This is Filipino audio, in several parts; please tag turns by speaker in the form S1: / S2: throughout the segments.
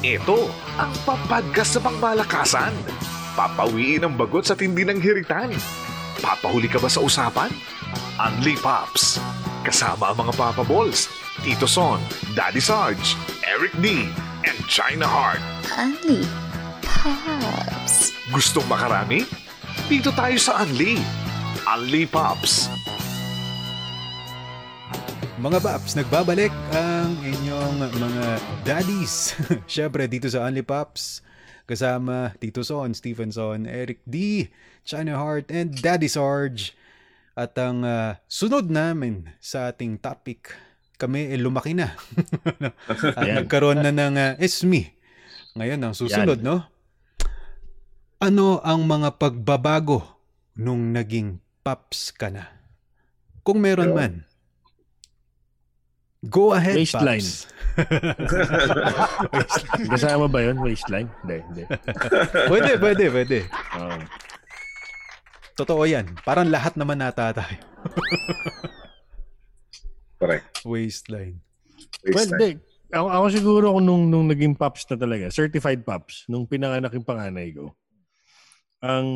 S1: Ito ang papadgas sa pangmalakasan. Papawiin ang bagot sa tindi ng hiritan. Papahuli ka ba sa usapan? Unli Pops. Kasama ang mga Papa Balls, Tito Son, Daddy Sarge, Eric D, and China Heart.
S2: Honey, Pops.
S1: Gustong makarami? Dito tayo sa Unli. Unli Pops.
S3: Mga Paps, nagbabalik ang inyong mga daddies. Siyempre, dito sa Only Pops. Kasama Tito Son, Stephenson, Eric D, China Heart, and Daddy Sarge. At ang ah, sunod namin sa ating topic, kami eh, lumaki na. At
S4: Yan.
S3: nagkaroon na ng ah, It's Me. Ngayon, ang susunod, no? Ano ang mga pagbabago nung naging Pops ka na? Kung meron man. Go ahead,
S4: Waistline.
S3: Pops.
S4: Kasama ba yun? Waistline? Hindi, hindi.
S3: pwede, pwede, pwede.
S4: Oo.
S3: Totoo yan. Parang lahat naman nata tayo.
S5: Correct.
S3: Waistline.
S4: well,
S5: Waistline.
S4: di. Ako, ako siguro kung nung, nung naging pops na talaga, certified pops, nung pinanganak yung panganay ko, ang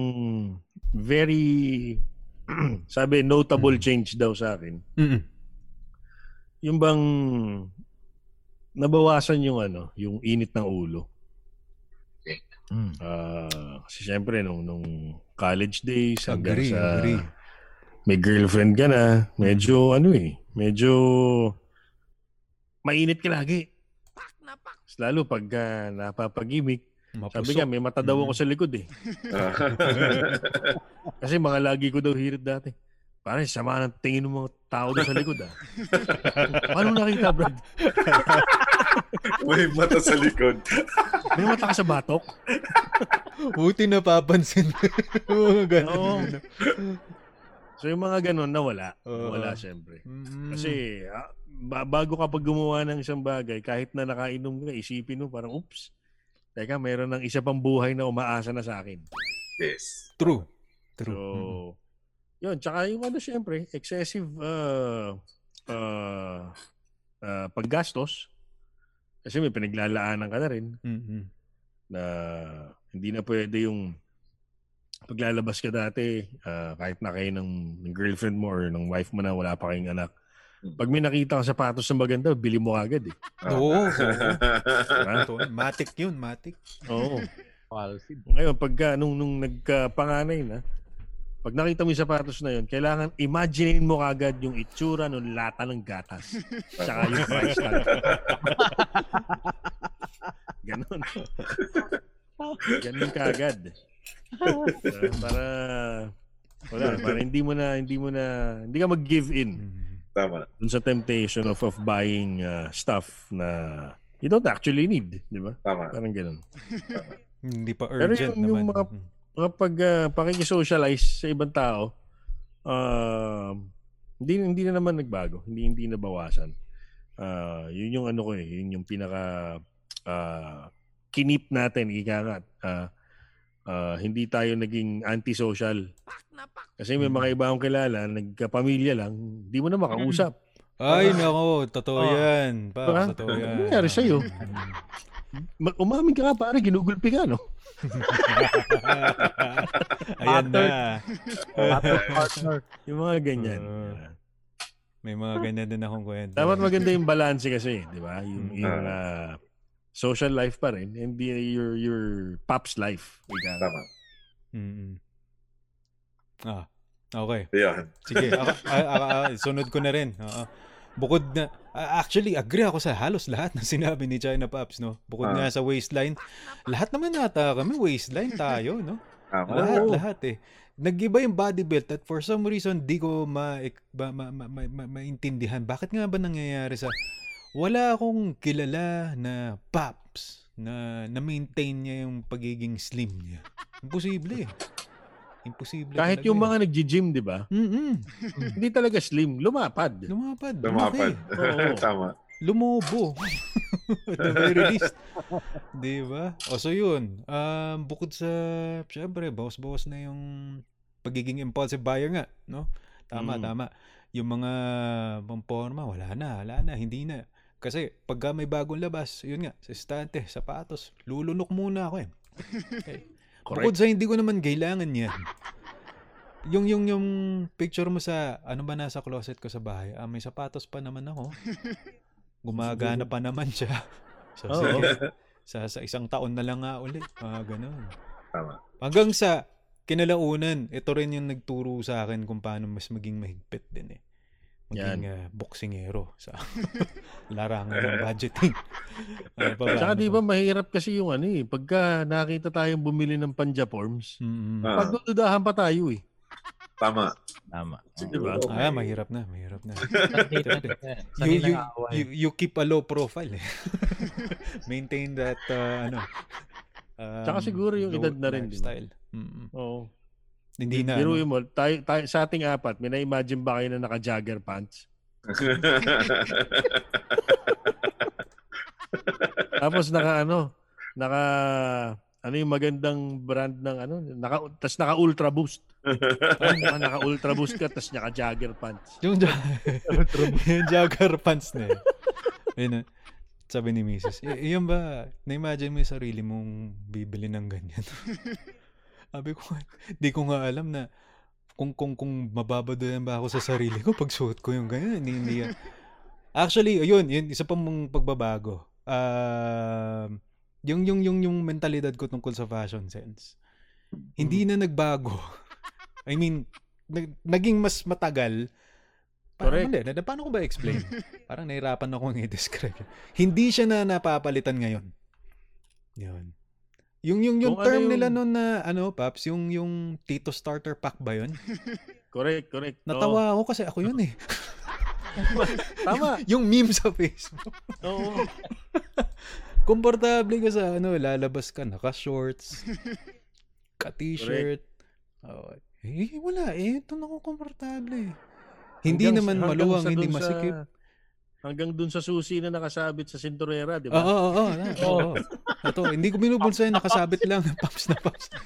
S4: very, sabi, notable change daw sa akin,
S3: Mm-mm.
S4: Yung bang nabawasan yung ano, yung init ng ulo.
S3: Mm.
S4: Ah, kasi syempre nung nung college days hanggang
S3: Agree,
S4: sa
S3: agree.
S4: may girlfriend ka na, medyo ano eh, medyo mainit ka lagi. Pak na pak. Lalo pag ah, napapagimik, sabi nga may mata daw ako sa likod eh. Kasi mga lagi ko daw hirit dati. Parang sama ng tingin ng mga tao doon sa likod ah. Paano nakita, Brad?
S5: May mata sa likod.
S4: May mata ka sa batok?
S3: Buti napapansin. Mga ganun.
S4: Oo. So yung mga ganun, nawala.
S3: Oo.
S4: Nawala syempre.
S3: Mm.
S4: Kasi ah, ba- bago ka pag gumawa ng isang bagay, kahit na nakainom ka, isipin mo parang, oops, teka, mayroon ng isa pang buhay na umaasa na sa akin.
S5: Yes.
S3: True.
S4: So,
S3: True.
S4: Yun. Tsaka yung ano, syempre, excessive uh, uh, uh, paggastos. Kasi may pinaglalaanan ka na rin
S3: Mm-mm.
S4: na hindi na pwede yung paglalabas ka dati, ah, kahit na kayo ng, ng girlfriend mo or ng wife mo na wala pa kayong anak. Pag may nakita kang sapatos na maganda, bili mo agad eh.
S3: Oo.
S4: Diba?
S3: Totoo. Matic yun, matic.
S4: Oo. Ngayon, pagka, nung, nung nagkapanganay na, pag nakita mo yung sapatos na yun, kailangan imaginein mo kagad yung itsura ng lata ng gatas. Tsaka yung price tag. Ganon. Ganon kagad. Uh, para wala, para hindi mo na hindi mo na hindi ka mag-give in.
S5: Tama.
S4: dun sa temptation of of buying uh, stuff na you don't actually need, di ba?
S5: Tama.
S4: Parang ganun.
S3: Hindi pa
S4: Pero
S3: urgent
S4: yung- yung
S3: naman. Mm.
S4: mga pag uh, pakikisocialize sa ibang tao, uh, hindi hindi na naman nagbago, hindi hindi nabawasan. Uh, yun yung ano ko eh, yun yung pinaka uh, kinip natin ika nga. Uh, uh, hindi tayo naging antisocial. Kasi may mga iba akong kilala, nagkapamilya lang, di mo na makausap.
S3: Ay, nako. Totoo
S4: Ah.
S3: yan. Pa,
S4: Diba?
S3: totoo yan.
S4: Ano nangyari sa'yo?
S3: Mm.
S4: Ma- Umamin ka nga pare, ginugulpi ka, no?
S3: Ayan na.
S6: partner.
S4: Yung mga ganyan.
S3: Ah. May mga ganyan din akong kwento.
S4: Dapat maganda yung balance kasi, di ba? Yung,
S3: Mm.
S4: yung ah, social life pa rin and the, your your pop's life. Ika.
S5: Tama.
S3: Mm-mm. Ah, okay.
S5: Yan.
S3: Sige, ako, ah, ah, ah, sunod ko na rin. Oo. Bukod na, ah, actually, agree ako sa halos lahat ng sinabi ni China Pops, no? Bukod
S5: Ah.
S3: nga sa waistline, lahat naman nata kami, waistline tayo, no?
S5: Tama.
S3: Lahat,
S4: Oo.
S3: lahat eh. Nag-iba yung body belt at for some reason, di ko ma, ma, ma, ma, ma, ma- maintindihan. Bakit nga ba nangyayari sa... Wala akong kilala na Pops na na-maintain niya yung pagiging slim niya. Imposible eh. Imposible
S4: Kahit yung mga nag-gym, di ba?
S3: Mm-mm.
S4: Hindi talaga slim, lumapad.
S3: Lumapad.
S5: Lumapad.
S4: Oo.
S5: Tama.
S3: Lumobo. At the very least. Di ba? O so yun. Um, bukod sa, syempre, bawas-bawas na yung pagiging impulsive buyer nga. No? Tama,
S4: Mm.
S3: tama. Yung mga pamporma, wala na, wala na, hindi na. Kasi pagka may bagong labas, yun nga, sa estante, sapatos, lulunok muna ako eh. eh bukod sa hindi ko naman kailangan yan. Yung, yung, yung picture mo sa, ano ba nasa closet ko sa bahay, ah, may sapatos pa naman ako. Gumagana pa naman siya. So,
S4: Oo.
S3: sige. Sa, sa isang taon na lang nga ulit. Ah, ganun.
S5: Tama.
S3: Hanggang sa kinalaunan, ito rin yung nagturo sa akin kung paano mas maging mahigpit din eh. Maging uh, boksingero sa larangan ng budgeting. ano ba?
S4: Tsaka
S3: Ano
S4: di ba mahirap kasi yung ano eh, pagka nakita tayong bumili ng panjaforms,
S3: Mm-mm.
S5: Ah.
S4: pagdududahan pa tayo eh.
S5: Tama.
S6: Tama.
S4: Diba?
S5: Siguro,
S3: Ah, mahirap na, mahirap na. You, you, you, you keep a low profile eh. Maintain that, uh, ano, um,
S4: Tsaka siguro yung
S3: low
S4: edad na rin,
S3: lifestyle. Mm-mm.
S4: Oo.
S3: Hindi na,
S4: Biruin
S3: ano,
S4: mo, tayo, tayo, sa ating apat, may na-imagine ba kayo na naka-jagger pants? Tapos naka ano, naka ano yung magandang brand ng ano, naka tas naka Ultra Boost. Ay, naka, naka Ultra Boost ka tas naka Jagger pants.
S3: Yung, ja- yung jogger pants na yun. Ayun na. Sabi ni Mrs. "Y- yun ba, na-imagine mo yung sarili mong bibili ng ganyan? Sabi ko, di ko nga alam na kung kung kung mababadoyan ba ako sa sarili ko pag suot ko yung ganyan. Hindi, hindi yan. Actually, yun, yun, isa pa mong pagbabago. Um, yung, yung, yung, yung mentalidad ko tungkol sa fashion sense. Hindi na nagbago. I mean, nag- naging mas matagal. Parang
S4: Correct.
S3: Na, paano ko ba explain? Parang nahirapan akong i-describe. Hindi siya na napapalitan ngayon. Yun. Yung yung yung
S4: Kung ano
S3: term
S4: yung-
S3: nila noon na ano, Paps, yung yung Tito Starter Pack ba 'yun?
S4: Correct, correct.
S3: Natawa ako kasi ako 'yun eh.
S4: Tama.
S3: yung meme sa Facebook.
S4: Oo.
S3: Komportable ka sa ano, lalabas ka naka-shorts, ka-t-shirt. Oh, eh, wala eh. Ito na ako komportable. Hindi
S4: Hanggang-
S3: naman
S4: hanggang
S3: maluwang, hindi
S4: sa-
S3: masikip.
S4: Hanggang dun sa susi na nakasabit sa sinturera, di ba?
S3: oo, oo. oo. Ito, hindi ko binubulsa yun. Nakasabit lang. Paps na paps.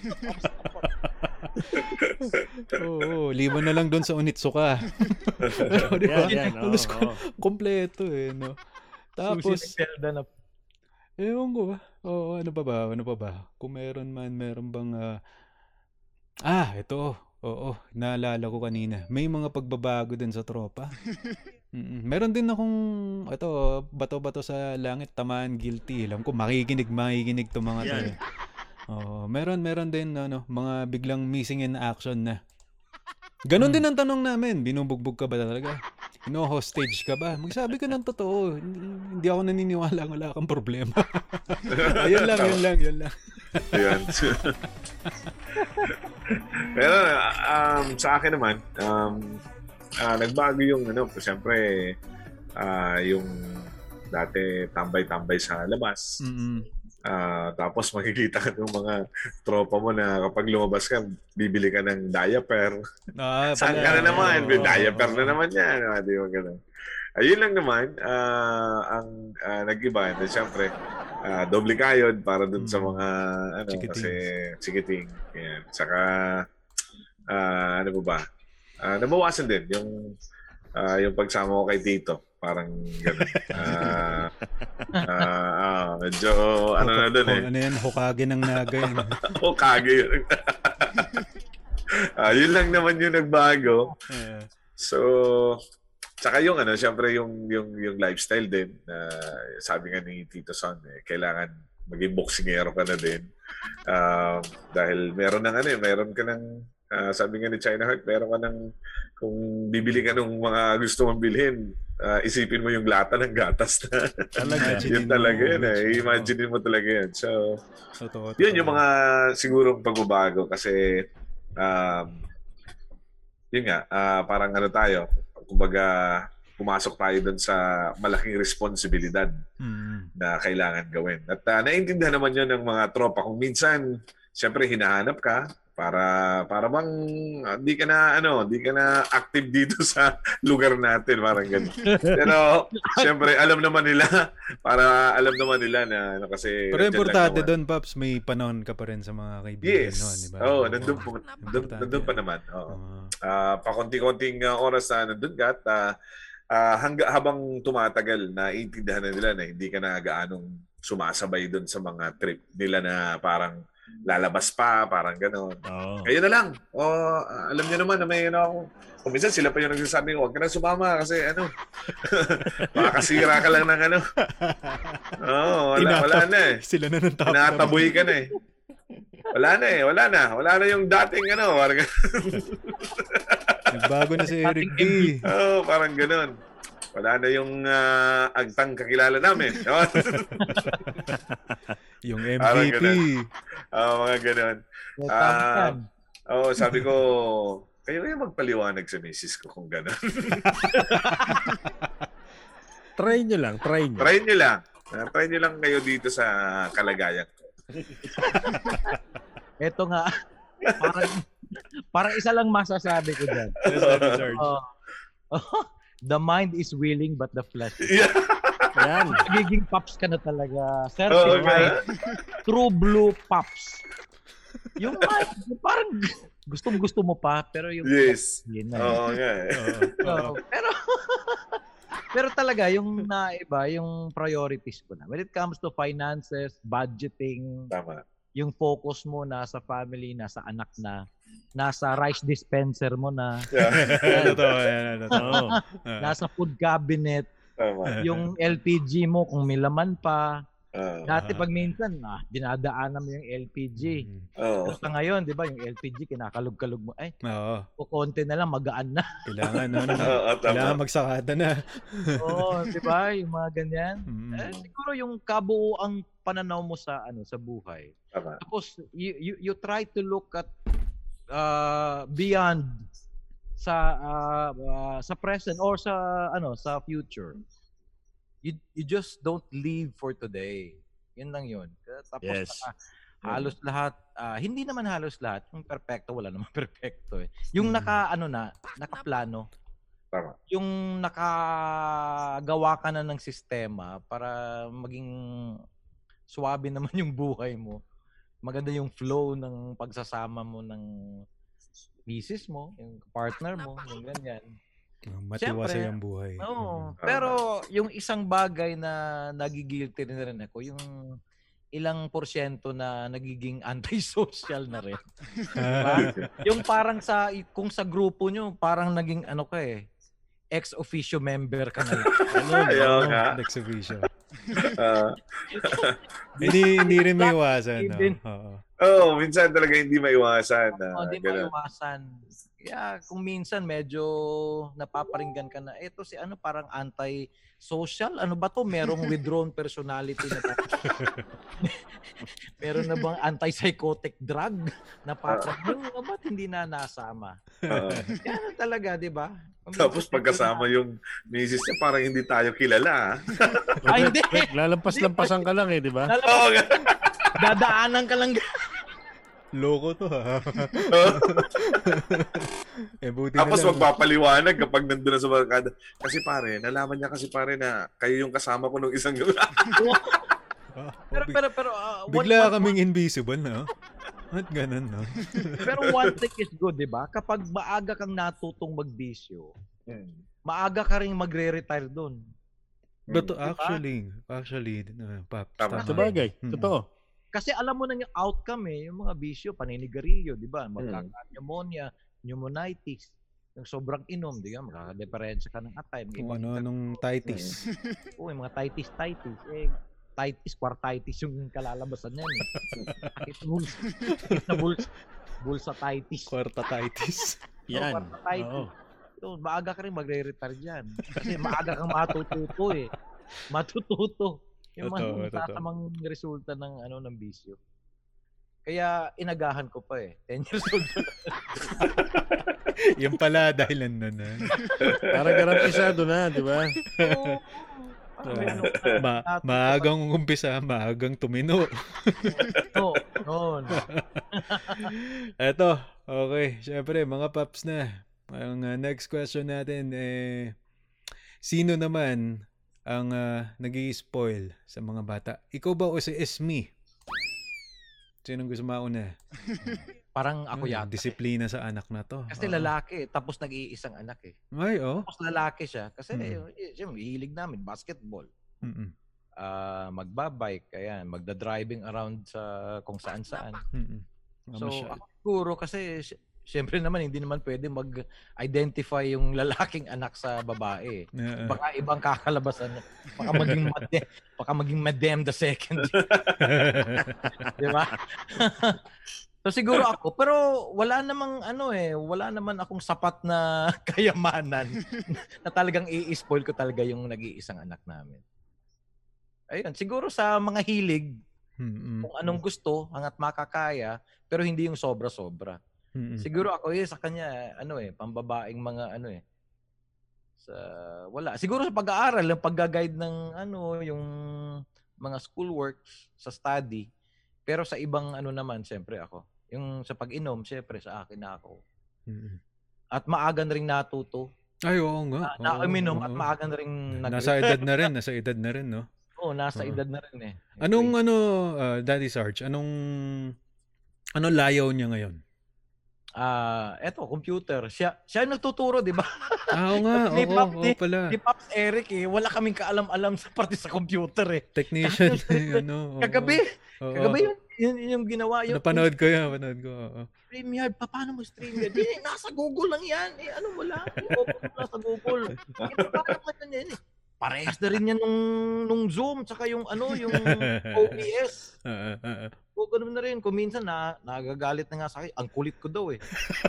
S3: Oo, lima na lang doon sa Onitsuka. Pero, di ba?
S4: Yan, yan. oo,
S3: Halos ko-
S4: oo.
S3: kompleto eh, no? Tapos,
S6: Susi na
S3: ewan ko ba? Oo, ano pa ba? Ano pa ba? Kung meron man, meron bang... ah, ah, ito. Oo, naalala ko kanina. May mga pagbabago din sa tropa. Mm, meron din akong, ito, bato-bato sa langit, tamaan, guilty. Alam ko, makikinig, makikinig to mga to. Oo, meron, meron din, ano, mga biglang missing in action na. Ganon din ang tanong namin, binubugbog ka ba talaga? Hino-hostage ka ba? Magsabi ka ng totoo. Hindi, ako naniniwala, wala kang problema. Ayun lang, yun lang, yun lang.
S5: Ayan. Pero um, sa akin naman, um, ah, nagbago yung ano, siyempre, ah, yung dati tambay-tambay sa labas.
S3: Mm-mm.
S5: Ah, tapos makikita ka ng mga tropa mo na kapag lumabas ka, bibili ka ng diaper.
S3: Ah,
S5: Saan ka na naman?
S3: Oo,
S5: diaper
S3: oo.
S5: na naman yan. Ah, di ba ganun? Ayun lang naman, ah, ang ah, nag-iba, na siyempre, ah, doble kayod para dun sa
S3: Mm.
S5: mga, ano,
S3: Chikiting.
S5: kasi, chikiting. Yan. Saka, ah, ano ba ba? Ah, nabawasan din yung, ah, yung pagsama ko kay Tito. Parang gano'n. Ah, ah, ah, medyo, ano na dun eh.
S3: Ano yan, Hokage ng naga yun.
S5: O kage yun. ah, yun lang naman yung nagbago.
S3: Eh,
S5: So, tsaka yung ano, syempre yung yung yung lifestyle din na sabi nga ni Tito Son, eh, kailangan maging boksingero ka na din. Um, dahil meron ng ano eh, meron ka ng ah, sabi nga ni China Heart, meron ka ng kung bibili ka ng mga gusto mong bilhin, ah, isipin mo yung lata ng gatas na.
S4: Talaga.
S5: Yun talaga yun eh. Imagine mo talaga yun. So,
S3: totoo,
S5: yun yung mga sigurong pagbabago kasi um, yun nga, ah, parang ano tayo, kumbaga pumasok tayo dun sa malaking responsibilidad
S3: Mm.
S5: na kailangan gawin. At ah, naiintindihan naman yun ng mga tropa. Kung minsan, syempre hinahanap ka para para bang ah, di ka na ano, di ka na active dito sa lugar natin, parang ganun. Pero syempre alam naman nila para alam naman nila na ano, kasi
S3: Pero importante doon, Paps, may panahon ka pa rin sa mga kaibigan
S5: Yes.
S3: no, di ba?
S5: Oo, nandun, po, nandun pa naman. Oo.
S3: Oo.
S5: Ah, pakonti-konting uh, oras na nandun ka at ah, ah, hangga, habang tumatagal, naiintindihan na nila na hindi ka na gaanong sumasabay doon sa mga trip nila na parang lalabas pa, parang gano'n.
S4: Oo.
S5: Kayo na lang. O, ah, alam niyo naman na may ano ako. Kung minsan sila pa yung nagsasabi, huwag ka na sumama kasi ano, makakasira ka lang ng ano. Oo, wala, wala na eh.
S3: Sila na ng top.
S5: Tinataboy ka na eh. Wala na eh, wala na. Wala na yung dating ano, parang,
S3: Nagbago na si Eric D.
S5: oh, parang gano'n. Wala na yung ah, agtang kakilala namin.
S3: Yung MVP.
S5: Ganun. Oo, mga Ah,
S6: tantan.
S5: Oo, sabi ko, kayo kayo magpaliwanag sa misis ko kung gano'n.
S4: Try nyo lang, try nyo.
S5: Try nyo lang. Ah, Try nyo lang kayo dito sa kalagayan ko.
S6: Ito nga, parang, parang isa lang masasabi ko dyan.
S3: Sarge.
S6: Oh, the mind is willing but the flesh is
S5: Yeah.
S4: Yan.
S6: Nagiging pops ka na talaga.
S5: Oo,
S6: Certified.
S5: ganun.
S6: True blue pops. Yung parang gusto gusto mo pa, pero yung
S5: Yes.
S6: yun na.
S5: Oo nga eh.
S3: Oo. Oo,
S6: pero pero talaga yung naiba, yung priorities ko na. When it comes to finances, budgeting,
S5: Tama.
S6: yung focus mo nasa family, nasa anak na, nasa rice dispenser mo na,
S5: Yeah.
S3: Totoo, yan, totoo.
S4: Oo.
S6: Nasa food cabinet,
S5: Tama.
S6: yung LPG mo kung may laman pa.
S5: Ah.
S6: Dati pag minsan, ah, dinadaanan mo yung LPG.
S3: Mm.
S5: Oo.
S6: Pero sa ngayon, di ba, yung LPG, kinakalog-kalog mo. Ay,
S3: Oo.
S6: o konti na lang, magaan na.
S3: Kailangan, ano,
S5: Oo,
S3: kailangan
S5: tama.
S3: magsakada na.
S6: Oo, di ba? Yung mga ganyan.
S3: Mm.
S6: Eh, siguro yung kabuuang pananaw mo sa ano sa buhay.
S5: Tama.
S6: Tapos you you, you try to look at uh, beyond sa uh, uh, sa present or sa ano sa future. You you just don't live for today. Yun lang yun. Tapos
S4: Yes.
S6: naka- halos lahat ah, hindi naman halos lahat yung perfecto wala naman perfecto eh. Yung
S3: Mm.
S6: naka ano na, nakaplano
S5: Tama.
S6: yung nakagawa ka na ng sistema para maging swabe naman yung buhay mo. Maganda yung flow ng pagsasama mo ng misis mo, yung partner mo, yung ganyan.
S3: Matiwasay
S6: Siyempre.
S3: ang buhay.
S6: Oo.
S5: Tama.
S6: Pero yung isang bagay na nagigilty rin rin ako, yung ilang porsyento na nagiging antisocial na rin.
S3: Ah,
S6: yung parang sa kung sa grupo nyo, parang naging ano ka eh, ex officio member ka na. Ganun,
S5: Ayaw
S6: oo.
S5: nga.
S3: Next official.
S5: Ah.
S3: hindi, hindi rin may iwasan. No? Oo.
S5: Oo, minsan talaga hindi maiwasan.
S6: Oh,
S5: na
S6: di
S5: ganun.
S6: maiwasan. Kaya kung minsan medyo napaparinggan ka na, eto si ano parang anti-social, ano ba to? Merong withdrawn personality na ba? Meron na bang anti-psychotic drug na parang yung nga ba't hindi na nasama?
S5: Oo.
S6: Kaya na talaga, di ba?
S5: Tapos pagkasama yung misis niya, parang hindi tayo kilala. ah.
S6: Ay, hindi.
S4: Lalampas-lampasan ka lang eh, di ba?
S5: Oo.
S6: Dadaanan ka lang.
S3: Loko to ha. eh buti
S5: Tapos
S3: na lang.
S5: magpapaliwanag kapag nandun na sa barkada. Kasi pare, nalaman niya kasi pare na kayo yung kasama ko nung isang yun.
S3: Ah,
S6: Pero,
S3: big-
S6: pero, pero, ah, one-
S3: bigla
S6: one-
S3: kaming invisible no? At ganun no?
S6: Pero one thing is good, di ba? Kapag maaga kang natutong magbisyo, maaga ka rin magre-retire doon.
S3: But
S6: Diba?
S3: actually, actually, uh, Pap,
S5: Tama.
S3: tama.
S4: Sabagay,
S3: Mm.
S4: totoo.
S6: Kasi alam mo na yung outcome eh, yung mga bisyo, paninigarilyo, di ba? Magkaka-pneumonia, pneumonitis, yung sobrang inom, di ba? Magkakadeferensya ka ng atay.
S3: Kung ano nung titis.
S6: Oo, yung mga titis-titis. Eh, titis, quartitis yung kalalabasan yan eh. Sakit bulsa. Sakit na bulsa. Bulsa titis.
S3: Kwarta titis.
S4: Yan.
S6: quartitis.
S4: Oo.
S6: So, maaga ka rin magre-retire dyan. Kasi maaga kang matututo eh. Matututo. Yung mga
S3: Totoo, totoo.
S6: sasamang resulta ng ano ng bisyo. Kaya inagahan ko pa eh. 10 years old pa.
S3: Yung pala dahilan nun. ah.
S4: Para garantisado na, di ba?
S6: Oo. Parang may ano na,
S3: Ma maagang umpisa, maagang tumino.
S6: Oo, noon.
S3: Eto, okay. Siyempre, mga paps na. Ang uh, next question natin, eh, sino naman ang uh, nag spoil sa mga bata? Ikaw ba o si Esme? Sino gusto mauna?
S6: Parang ako
S3: Ay,
S6: yata. eh.
S3: Disiplina sa anak na to.
S6: Kasi
S3: Oo.
S6: lalaki, tapos nag-iisang anak eh.
S3: Ay, oh.
S6: Tapos lalaki siya. Kasi
S3: Mm.
S6: eh, siyempre, hilig namin, basketball.
S3: Mm-mm.
S6: ah magbabike, ayan, magda-driving around sa kung saan-saan.
S3: Mm-mm.
S6: So, ako siguro kasi syempre naman hindi naman pwede mag-identify yung lalaking anak sa babae. Baka ibang kakalabasan. Baka maging madam, baka maging madam the second, di ba? so siguro ako, pero wala namang ano eh, wala naman akong sapat na kayamanan na talagang i-spoil ko talaga yung nag-iisang anak namin. Ayun, siguro sa mga hilig,
S3: Mm-mm.
S6: kung anong gusto, hangat makakaya, pero hindi yung sobra-sobra. Siguro ako eh sa kanya ano eh pambabaeng mga ano eh sa wala siguro sa pag-aaral yung pagga-guide ng ano yung mga schoolwork sa study pero sa ibang ano naman siyempre ako yung sa pag-inom siyempre sa akin na ako
S3: Mm-mm.
S6: at maaga na rin natuto
S3: Ay, oo nga.
S6: na,
S3: oo,
S6: uminom
S3: oo.
S6: at maaga na rin nag
S3: Nasa edad na rin, nasa edad na rin, no?
S6: oh, nasa
S3: Oo.
S6: edad na rin eh
S3: Anong ano, uh, Daddy Sarge, anong ano layaw niya ngayon?
S6: Ah eto computer siya siya yung nagtuturo di ba
S3: Ah, oo nga, oo,
S6: ba,
S3: oo
S6: di-
S3: pala.
S6: Di Pops Eric eh, wala kaming kaalam-alam sa parte sa computer eh.
S3: Technician, ano. oo.
S6: Kagabi,
S3: Oo.
S6: kagabi yun, yun, yun yung ginawa. Yung,
S3: Napanood ko yan, napanood ko. oo.
S6: StreamYard, pa, paano mo StreamYard? Eh, nasa Google lang yan. Eh, ano mo lang? I-open mo lang sa Google. Eh, paano na yan eh? Parehas na rin yan nung, nung Zoom, tsaka yung ano, yung OBS.
S3: Ah, ah, ah, ah.
S6: O ganun na rin. Kung minsan na, nagagalit na nga sa akin, ang kulit ko daw eh.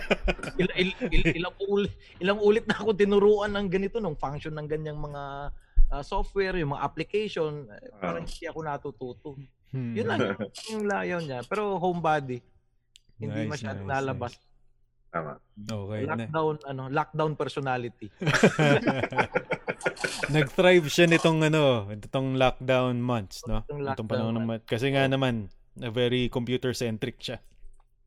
S6: Il, il, il- ilang, ulit, ilang ulit na ako tinuruan ng ganito, ng function ng ganyang mga ah, software, yung mga application. Eh, parang hindi ako natututo.
S3: Hmm.
S6: Yun lang yung, yung layaw niya. Pero homebody, hindi
S3: Nice,
S6: masyadong
S3: nice,
S6: lalabas.
S5: Tama.
S3: Okay. Na.
S6: Lockdown, ano, lockdown personality.
S3: Nag-thrive siya nitong ano, itong lockdown months, no?
S6: Itong
S3: Itong
S6: lockdown
S3: panahon ng month. Kasi nga naman, na very computer-centric siya.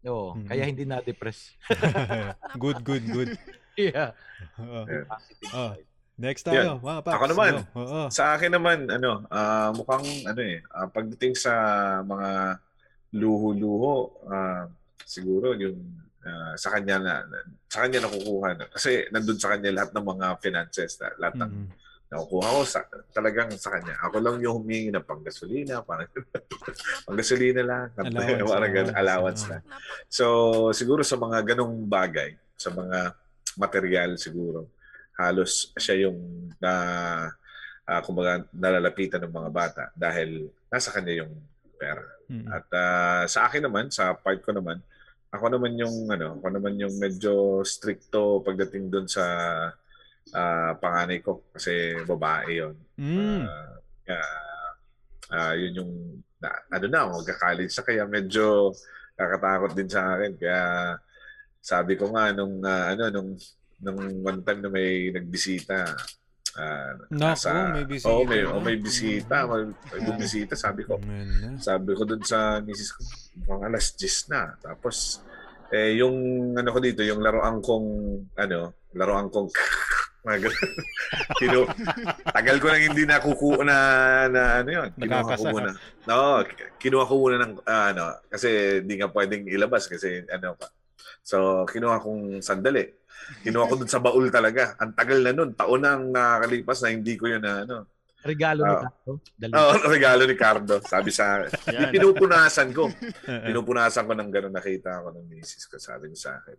S6: Oo,
S3: Mhm.
S6: kaya hindi na-depress.
S3: good, good, good.
S6: yeah.
S3: Oo.
S5: Yeah.
S3: Ah.
S6: side.
S3: Next tayo, mga paps.
S5: Ako naman.
S3: Go. Oo.
S5: Sa akin naman, ano, ah, mukhang ano eh, ah, pagdating sa mga luho-luho, ah, siguro yung ah, sa kanya na, na- sa kanya nakukuha na. Kasi nandun sa kanya lahat ng mga finances, na- lahat ng
S3: Mm.
S5: nakukuha ko sa, talagang sa kanya. Ako lang yung humingi ng panggasolina, parang panggasolina lang,
S3: Allowance,
S5: parang
S3: allowance.
S5: allowance na. So, siguro sa mga ganong bagay, sa mga material siguro, halos siya yung na ah, kumbaga nalalapitan ng mga bata dahil nasa kanya yung pera.
S3: Mm.
S5: At ah, sa akin naman, sa part ko naman, ako naman yung ano, ako naman yung medyo stricto pagdating doon sa ah, panganay ko kasi babae 'yon.
S3: Mm.
S5: Ah, kaya, ah, yun yung na, ano na, magka-college sa kaya medyo nakakatakot din sa akin. Kaya sabi ko nga nung ah, ano nung nung one time na may nagbisita ah,
S3: Naku, may bisita.
S5: Oo, may,
S3: na.
S5: oh, may bisita. May, may bumisita. Sabi ko, sabi ko dun sa misis ko, mukhang alas 10 na. Tapos, eh, yung ano ko dito, yung laruan kong, ano, laruan kong, mga. Kinu, tagal ko nang hindi nakukuha na, na ano yun. Kinuha ko muna. No, kinuha ko muna ng, ah, ano, kasi di nga pwedeng ilabas kasi ano pa. So, kinuha kong sandali. Kinuha ko dun sa baul talaga. Ang tagal na nun. Taon na ang nakakalipas na hindi ko yun na, ano,
S6: Regalo ni
S5: Ah.
S6: Tato. Dali.
S5: Oh, regalo ni Cardo. Sabi sa
S4: Yan.
S5: pinupunasan ko. Pinupunasan ko ng gano'n nakita ako ng misis ko. Sabi niya sa akin,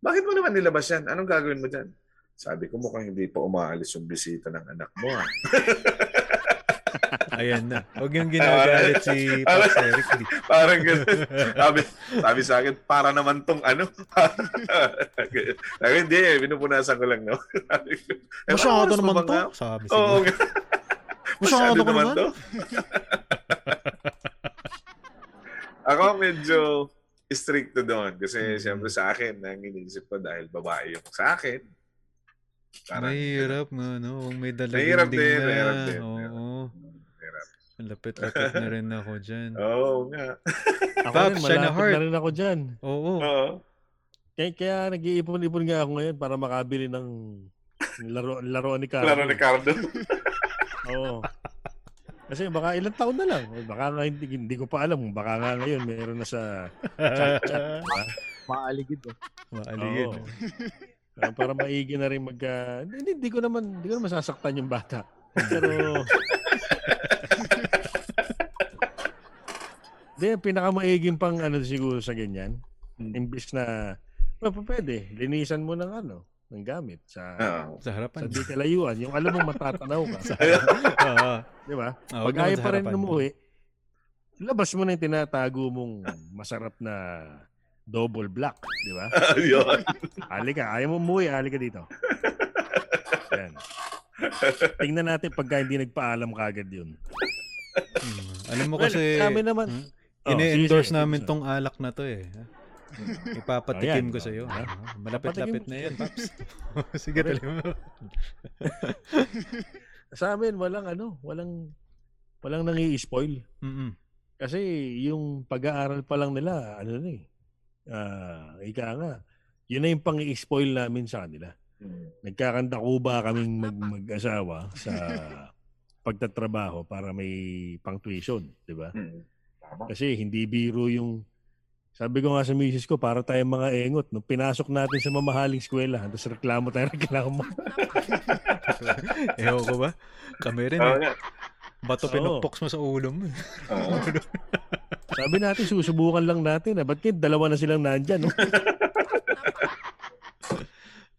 S5: bakit mo naman nilabas yan? Anong gagawin mo dyan? Sabi ko mukhang hindi pa umaalis yung bisita ng anak mo. Ah."
S3: Ayan na. Huwag yung ginagalit si Pops Eric.
S5: Parang gano'n. Sabi, sabi sa akin, para naman tong ano. sabi, hindi eh, pinupunasan ko lang. No? "Eh,
S3: Masyado naman to.
S5: nga?"
S3: Sabi
S5: Oo.
S3: siguro.
S5: Masyado
S3: Masyado
S5: naman to. Ako medyo stricto doon kasi
S3: Mm.
S5: siyempre sa akin ang iniisip ko dahil babae yung sa akin. Parang
S3: Mahirap nga, no? Kung may
S5: Mahirap
S3: din
S5: din,
S3: na.
S5: mahirap din.
S3: Oo. Lapit-lapit na rin ako dyan.
S5: Oo nga.
S4: Ako
S3: Pops,
S4: rin,
S3: siya na
S4: malapit
S3: heart.
S4: na rin ako dyan.
S3: Oo.
S5: Oo.
S4: Kaya, kaya nag-iipon-ipon nga ako ngayon para makabili ng laro, laro ni Carlo.
S5: Laro ni Cardo.
S4: Oo. Kasi baka ilang taon na lang. Baka nga hindi, hindi ko pa alam. Baka nga ngayon meron na sa chat-chat.
S6: Maaligid eh.
S3: Maaligid.
S4: Oo. Para maigi na rin mag... ah, hindi, hindi ko naman, hindi ko naman sasaktan yung bata. Pero... Hindi, pinakamaiging pang ano siguro sa ganyan, imbis na, well, pa- pwede, linisan mo ng ano, ng gamit sa,
S5: Oo.
S3: Sa
S4: sa
S3: harapan.
S4: di kalayuan. Yung alam mo matatanaw ka.
S3: Oo.
S4: Di ba?
S3: Ah,
S4: Pag ayaw
S3: sa
S4: pa rin umuwi, labas mo na yung tinatago mong masarap na double black. Di ba?
S5: Yun.
S4: Ali ka. Ayaw mo umuwi, ali ka dito. Yan. Tingnan natin pagka hindi nagpaalam kagad yun.
S3: Hmm. Alam mo
S4: Well,
S3: kasi,
S4: kami naman-
S3: hmm?
S4: Oh,
S3: ine-endorse
S4: sige,
S3: namin
S4: sige.
S3: tong alak na to eh. Ipapatikim
S4: Ayan,
S3: ko sa iyo.
S4: oh, ha?
S3: Malapit-lapit na yan, Paps. Sige, tuloy mo.
S4: Sa amin, walang ano, walang walang nangi-spoil.
S3: Mm-mm.
S4: Kasi yung pag-aaral pa lang nila, ano na eh, ah, ika nga, yun na yung pang-i-spoil namin sa kanila. Nagkakantakuba kaming mag- mag-asawa sa pagtatrabaho para may pang-tuition, di ba?
S5: Mm. Tama.
S4: Kasi hindi biro yung sabi ko nga sa misis ko, para tayong mga engot. Nung pinasok natin sa mamahaling eskwela, tapos reklamo tayo, reklamo.
S3: Ewan ko ba? Kami rin eh. Bato pinukpoks mo sa ulo mo.
S5: Oo.
S4: Sabi natin, susubukan lang natin. Eh. Ba't kayo dalawa na silang nandyan? No?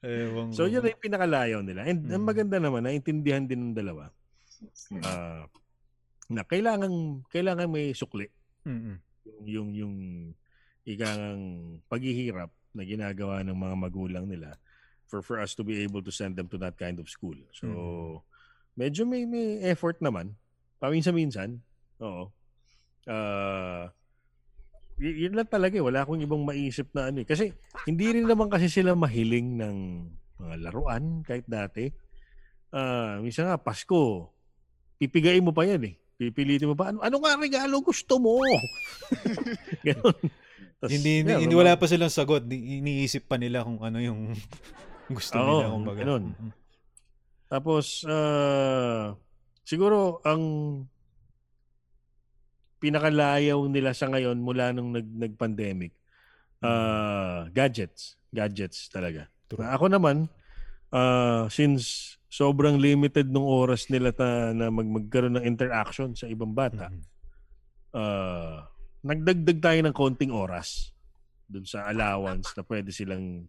S3: Ewan
S4: So,
S3: ko.
S4: yun na yung pinakalayaw nila. And ang
S3: Mm.
S4: maganda naman, naintindihan din ng dalawa
S5: Mm.
S4: Na kailangan, kailangan may sukli.
S3: Mm-mm.
S4: Yung, yung, yung ikangang paghihirap na ginagawa ng mga magulang nila for for us to be able to send them to that kind of school. So,
S3: Mm.
S4: medyo may, may effort naman. Paminsan-minsan. Oo. Ah, y- yun lang talaga eh. Wala akong ibang maisip na ano eh. Kasi hindi rin naman kasi sila mahiling ng mga laruan kahit dati. Ah, minsan nga, Pasko, pipigain mo pa yan eh. Pipilitin mo pa, ano, ano nga regalo gusto mo? Ganon. Tas,
S3: Hindi, hindi,
S4: yeah,
S3: hindi wala pa silang sagot. Iniisip pa nila kung ano yung gusto
S4: Oo,
S3: nila. Kumbaga.
S4: ganun.
S3: Mm-mm.
S4: Tapos, ah, siguro, ang pinakalayaw nila sa ngayon mula nung nag, nag-pandemic, ah, gadgets. Gadgets talaga.
S3: True.
S4: Ako naman, ah, since sobrang limited nung oras nila ta, na mag, magkaroon ng interaction sa ibang bata,
S3: Mm-mm.
S4: ah, nagdagdag tayo ng konting oras dun sa allowance na pwede silang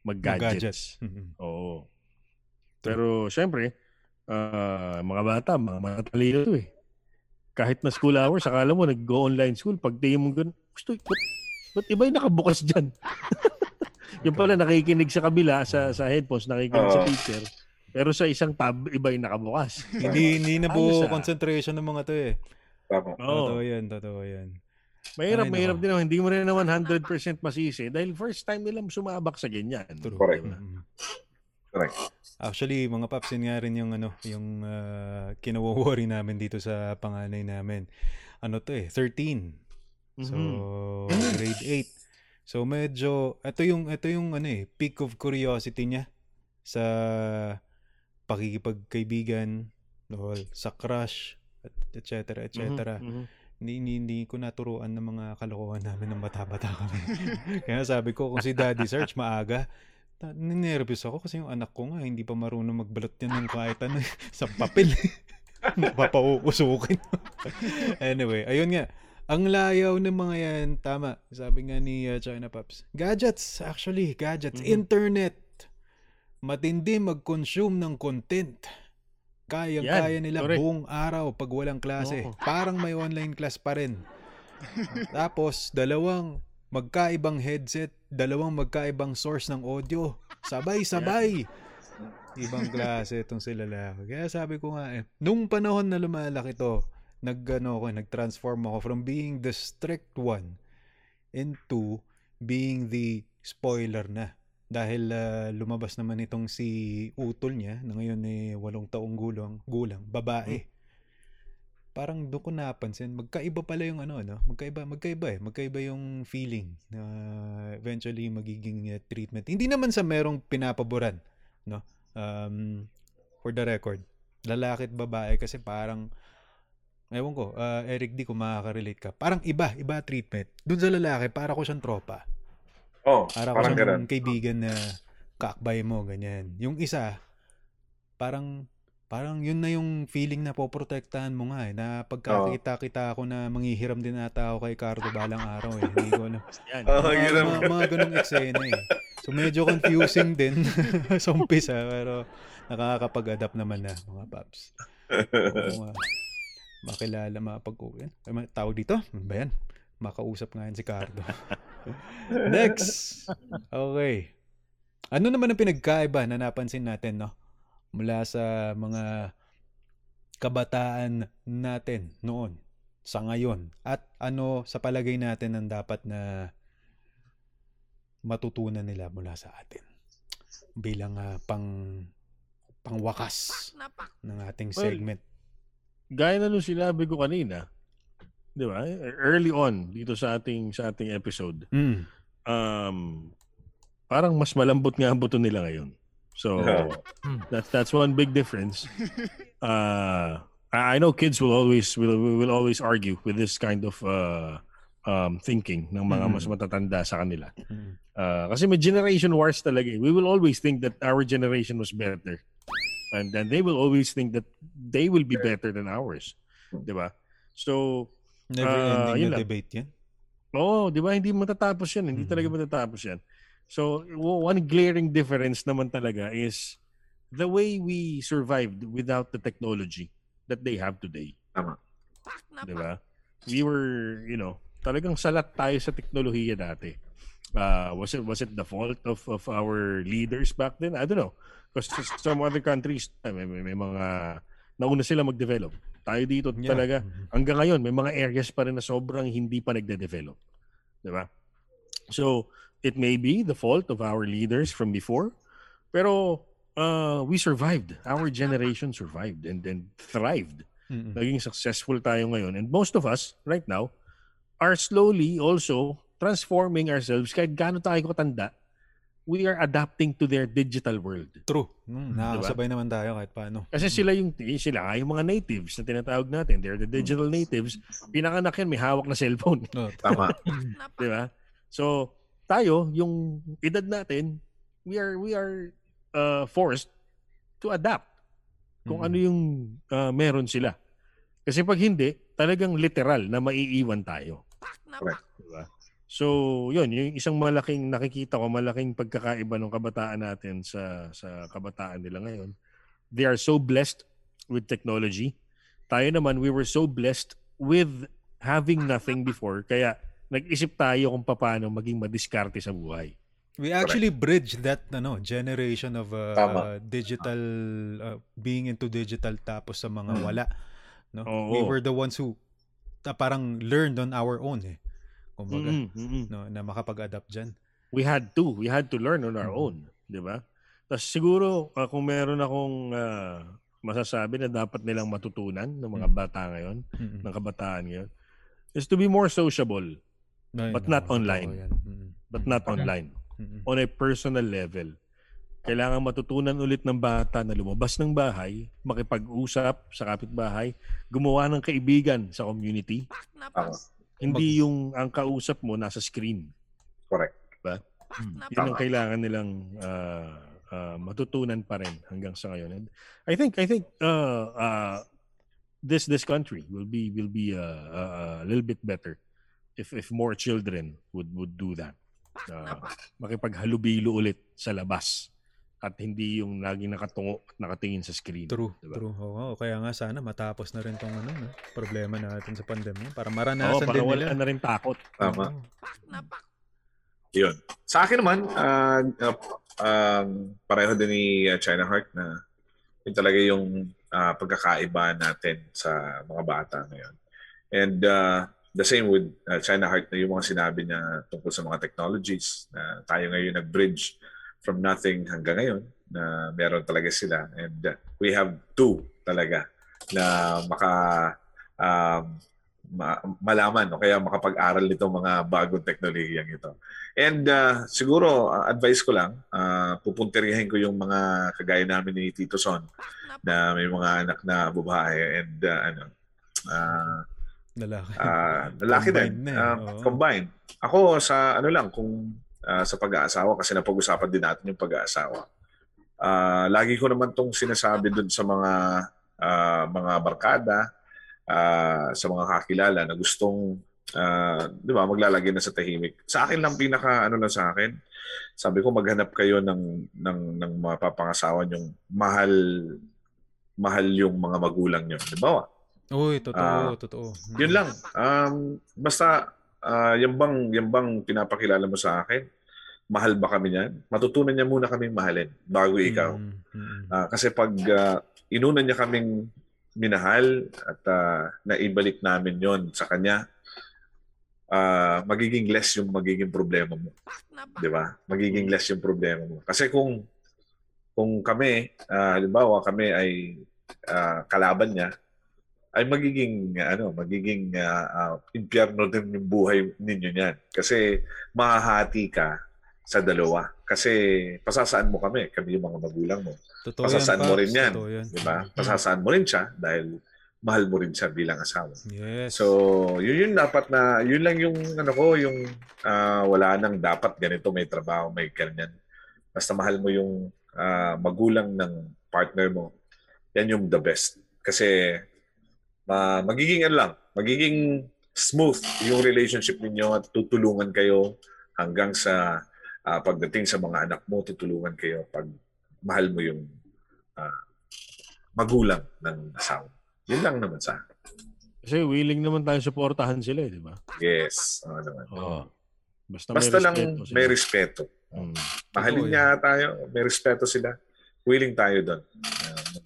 S4: mag-gadgets.
S3: Mm-mm.
S4: Oo. Pero syempre, ah, mga bata, mga matalino to eh. Kahit na school hours, akala mo nag-go online school, pag tingin mo ganun, gusto, ba't, ba't iba yung nakabukas dyan? yung pala nakikinig sa kabila, sa, sa headphones, nakikinig sa
S5: Oo.
S4: teacher. Pero sa isang tab, iba yung nakabukas.
S3: hindi, hindi na
S4: Ayos,
S3: po
S4: ah.
S3: concentration ng mga to eh.
S5: Tama.
S4: Oo.
S3: Totoo yan, totoo yan.
S4: Mahirap,
S3: Ay,
S4: mahirap
S3: nako.
S4: din naman. Hindi mo rin naman 100% masisi dahil first time nilang sumabak sa ganyan.
S3: True.
S5: Correct.
S3: Mm-mm.
S5: Correct.
S3: Actually, mga paps, yun nga rin yung ano, yung uh, kinaworry namin dito sa panganay namin. Ano to eh, 13. So,
S4: Mhm.
S3: grade 8. So, medyo, ito yung, ito yung ano eh, peak of curiosity niya sa pakikipagkaibigan, o sa crush, et, et cetera, et cetera.
S4: Mhm, mhm.
S3: Hindi, hindi, hindi ko naturuan ng mga kalokohan namin ng bata-bata kami. Kaya sabi ko, kung si Daddy Search maaga, ninervous ako kasi yung anak ko nga, hindi pa marunong magbalot yan ng kahit ano, sa papel. Napapauusukin. anyway, ayun nga. Ang layaw ng mga yan, tama. Sabi nga ni uh, China Pops. Gadgets, actually, gadgets.
S4: Mhm.
S3: Internet. Matindi mag-consume ng content. Kayang-kaya
S4: Yan,
S3: nila
S4: correct.
S3: buong araw pag walang klase.
S4: Oo.
S3: Parang may online class pa rin. Tapos, dalawang magkaibang headset, dalawang magkaibang source ng audio. Sabay-sabay. Ibang klase itong sila lalaki. Kaya sabi ko nga eh, nung panahon na lumalaki to, nag, ano, ako, nag-transform ako from being the strict one into being the spoiler na. Dahil ah, lumabas naman itong si utol niya, na ngayon eh walong taong gulang, gulang babae. Parang doon ko napansin, magkaiba pala yung ano, no? Magkaiba, magkaiba eh. Magkaiba yung feeling na eventually magiging uh, treatment. Hindi naman sa merong pinapaboran, no? Um, for the record, lalaki at babae kasi parang ewan ko, ah, Eric D kung makaka-relate ka. Parang iba, iba treatment. Doon sa lalaki, para ko siyang tropa.
S5: Oh,
S3: Para ko
S5: parang ganun.
S3: siyang kaibigan na kaakbay mo, ganyan. Yung isa, parang parang yun na yung feeling na poprotektahan mo nga eh. Na pagkakita-kita ako na manghihiram din ata ako kay Cardo balang araw eh. Hindi ko alam.
S4: Yan.
S5: Oh,
S3: mga,
S5: ganun.
S3: mga, mga ganung eksena eh. So medyo confusing din sa umpisa pero nakakapag-adapt naman na mga paps. Oo nga. Makilala, mapag Ay, ma- tawag dito? Ano ba yan? Makausap nga yan si Cardo. Next! Okay. Ano naman ang pinagkaiba na napansin natin, no? Mula sa mga kabataan natin noon sa ngayon at ano sa palagay natin ang dapat na matutunan nila mula sa atin bilang ah, pang pangwakas ng ating
S4: Well,
S3: segment.
S4: Gaya na nung sinabi ko kanina, di ba? Early on dito sa ating sa ating episode,
S3: Mm.
S4: um, parang mas malambot nga ang buto nila ngayon. So,
S6: Hmm.
S4: that's that's one big difference. Uh, I I know kids will always will will always argue with this kind of uh, um, thinking ng mga
S3: Mhm.
S4: mas matatanda sa kanila.
S3: Mm.
S4: Uh, kasi may generation wars talaga. eh. We will always think that our generation was better. And then they will always think that they will be better than ours. 'Di ba? So,
S3: Never
S4: Ah,
S3: ending
S4: yun
S3: na
S4: lang.
S3: debate yan.
S4: Oo, di ba? Hindi matatapos yan. Hindi
S3: Mhm.
S4: talaga matatapos yan. So, w- one glaring difference naman talaga is the way we survived without the technology that they have today.
S5: Tama.
S4: Di ba? We were, you know, talagang salat tayo sa teknolohiya dati. Uh, was it was it the fault of of our leaders back then? I don't know. Because some other countries, ay, may, may, may mga nauna sila mag-develop. Tayo dito
S3: Yeah.
S4: talaga
S3: Mhm.
S4: hanggang ngayon may mga areas pa rin na sobrang hindi pa nagde-develop. 'Di ba? So, it may be the fault of our leaders from before, pero uh, we survived. Our generation survived and then thrived.
S3: Mm-mm.
S4: Naging successful tayo ngayon. And most of us right now are slowly also transforming ourselves kahit gaano tayo katanda. We are adapting to their digital world.
S3: True. Mm, nakakasabay naman tayo kahit paano.
S4: Kasi sila yung sila yung mga natives na tinatawag natin. They're the digital natives. Pinanganak yan, may hawak na cellphone.
S3: No,
S5: Tama.
S4: Di ba? So, tayo, yung edad natin, we are we are uh, forced to adapt kung
S3: Mm.
S4: ano yung uh, meron sila. Kasi pag hindi, talagang literal na maiiwan tayo.
S5: Correct.
S4: Diba? So, yun, yung isang malaking nakikita ko, malaking pagkakaiba ng kabataan natin sa sa kabataan nila ngayon. They are so blessed with technology. Tayo naman, we were so blessed with having nothing before. Kaya nag-isip tayo kung paano maging madiskarte sa buhay.
S3: We actually bridged that ano generation of uh,
S5: Tama.
S3: digital uh, being into digital tapos sa mga
S5: Mm.
S3: wala no
S4: Oo.
S3: we were the ones who ta, parang learned on our own eh kumbaga
S4: mm-mm.
S3: no na makapag-adapt diyan
S4: we had to. We had to learn on our
S3: Mhm.
S4: own. Di ba? Tapos siguro, uh, kung meron akong uh, masasabi na dapat nilang matutunan ng mga
S3: Mhm.
S4: bata ngayon,
S3: Mm-mm.
S4: ng kabataan ngayon, is to be more sociable,
S3: Ay,
S4: but
S3: no,
S4: not
S3: totoo
S4: online.
S3: Mm-mm.
S4: but not online.
S3: Mm-mm.
S4: On a personal level. Kailangan matutunan ulit ng bata na lumabas ng bahay, makipag-usap sa kapitbahay, gumawa ng kaibigan sa community.
S5: Tama.
S4: Hindi yung ang kausap mo nasa screen.
S5: Correct.
S4: Yun ang kailangan nilang ah, ah, matutunan pa rin hanggang sa ngayon. And I think I think uh, uh, this this country will be will be uh, uh, a little bit better if if more children would would do that. Uh, makipaghalubilo ulit sa labas at hindi yung laging nakatungo at nakatingin sa screen.
S3: True,
S4: Diba?
S3: true. Oo, kaya nga sana matapos na rin tong ano, no? problema natin sa pandemya para
S4: Oo,
S3: maranasan
S4: para
S3: din
S4: wala
S3: nila.
S4: na rin takot.
S5: Tama.
S3: Oo.
S5: Yun. Sa akin naman, ah, ah, um, pareho din ni China Heart na yun talaga yung ah, pagkakaiba natin sa mga bata ngayon. And uh, the same with uh, China Heart na yung mga sinabi niya tungkol sa mga technologies na tayo ngayon nag-bridge from nothing hanggang ngayon na meron talaga sila. And uh, we have two talaga na maka um, ma- malaman o kaya makapag-aral nitong mga bagong teknolohiyang ito. And uh, siguro, uh, advice ko lang, uh, pupunterihin ko yung mga kagaya namin ni Tito Son na may mga anak na babae and uh, ano, uh,
S3: Lalaki.
S5: uh, lalaki
S3: Combined
S5: din.
S3: na eh,
S5: uh, combined. Ako sa ano lang, kung ah, sa pag-aasawa kasi napag-usapan din natin yung pag-aasawa. Ah, lagi ko naman tong sinasabi dun sa mga ah, mga barkada, ah, sa mga kakilala na gustong ah, 'di ba, maglalagay na sa tahimik. Sa akin lang pinaka ano lang sa akin, sabi ko maghanap kayo ng ng ng mapapangasawa yung mahal mahal yung mga magulang niyo. Halimbawa,
S3: Uy, totoo,
S5: Ah,
S3: totoo.
S5: yun lang. Um, basta, ah, yan bang, yan bang pinapakilala mo sa akin? Mahal ba kami niyan? Matutunan niya muna kaming mahalin bago ikaw.
S3: Mm, mm, mm.
S5: Ah, kasi pag ah, inuna niya kaming minahal at ah, naibalik namin yon sa kanya, ah, magiging less yung magiging problema mo. 'Di ba? Magiging less yung problema mo. Kasi kung kung kami, ah, halimbawa kami ay ah, kalaban niya, ay magiging ano, magiging ah, ah, impyerno din yung buhay ninyo niyan. Kasi mahahati ka sa dalawa. Kasi pasasaan mo kami, kami yung mga magulang mo.
S3: Totoo
S5: Pasasaan
S3: yan,
S5: mo rin yan.
S3: Yan.
S5: Di ba? Pasasaan mo rin siya dahil mahal mo rin siya bilang asawa.
S3: Yes.
S5: So, yun yung dapat na, yun lang yung ano ko, yung ah, wala nang dapat ganito, may trabaho, may ganyan. Basta mahal mo yung ah, magulang ng partner mo. Yan yung the best. Kasi ma magiging ano lang, magiging smooth yung relationship ninyo at tutulungan kayo hanggang sa ah, pagdating sa mga anak mo, tutulungan kayo pag mahal mo yung ah, magulang ng asawa. Yun lang naman sa akin.
S4: Kasi willing naman tayo supportahan sila, eh, di ba?
S5: Yes. Oo naman.
S4: Oo. Basta,
S5: Basta
S4: may
S5: lang
S4: respeto sila.
S5: may respeto.
S4: Mm.
S5: Mahalin niya tayo, may respeto sila. Willing tayo doon.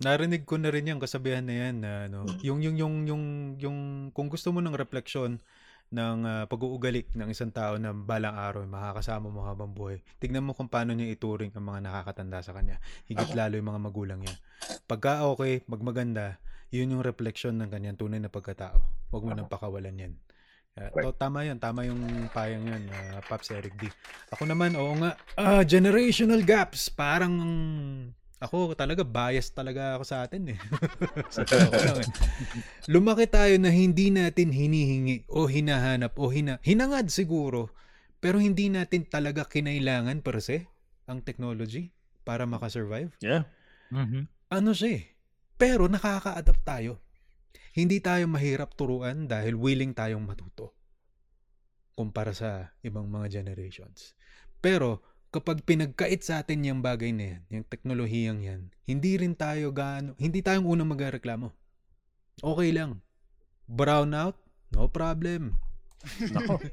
S3: Narinig ko na rin yung kasabihan na yan na ano,
S5: Mm.
S3: yung yung yung yung yung kung gusto mo ng refleksyon ng ah, pag-uugali ng isang tao na balang araw ay makakasama mo habang buhay. Tignan mo kung paano niya ituring ang mga nakakatanda sa kanya. Higit lalo yung mga magulang niya. Pagka okay, magmaganda, yun yung refleksyon ng kanyang tunay na pagkatao. Huwag mo nang pakawalan yan. Ah, to, tama yan. Tama yung payang yan, ah, Pops Eric D. Ako naman, oo nga, ah, generational gaps. Parang ako talaga bias talaga ako sa atin eh. sa lang eh. Lumaki tayo na hindi natin hinihingi o hinahanap o hina hinangad siguro pero hindi natin talaga kinailangan per se ang technology para makasurvive.
S4: Yeah.
S6: Mhm.
S3: Ano siya eh. Pero nakaka-adapt tayo. Hindi tayo mahirap turuan dahil willing tayong matuto. Kumpara sa ibang mga generations. Pero kapag pinagkait sa atin yung bagay na yan, yung teknolohiyang yan, hindi rin tayo gaano, hindi tayong unang magreklamo. Okay lang. Brownout, no problem.
S4: Nako.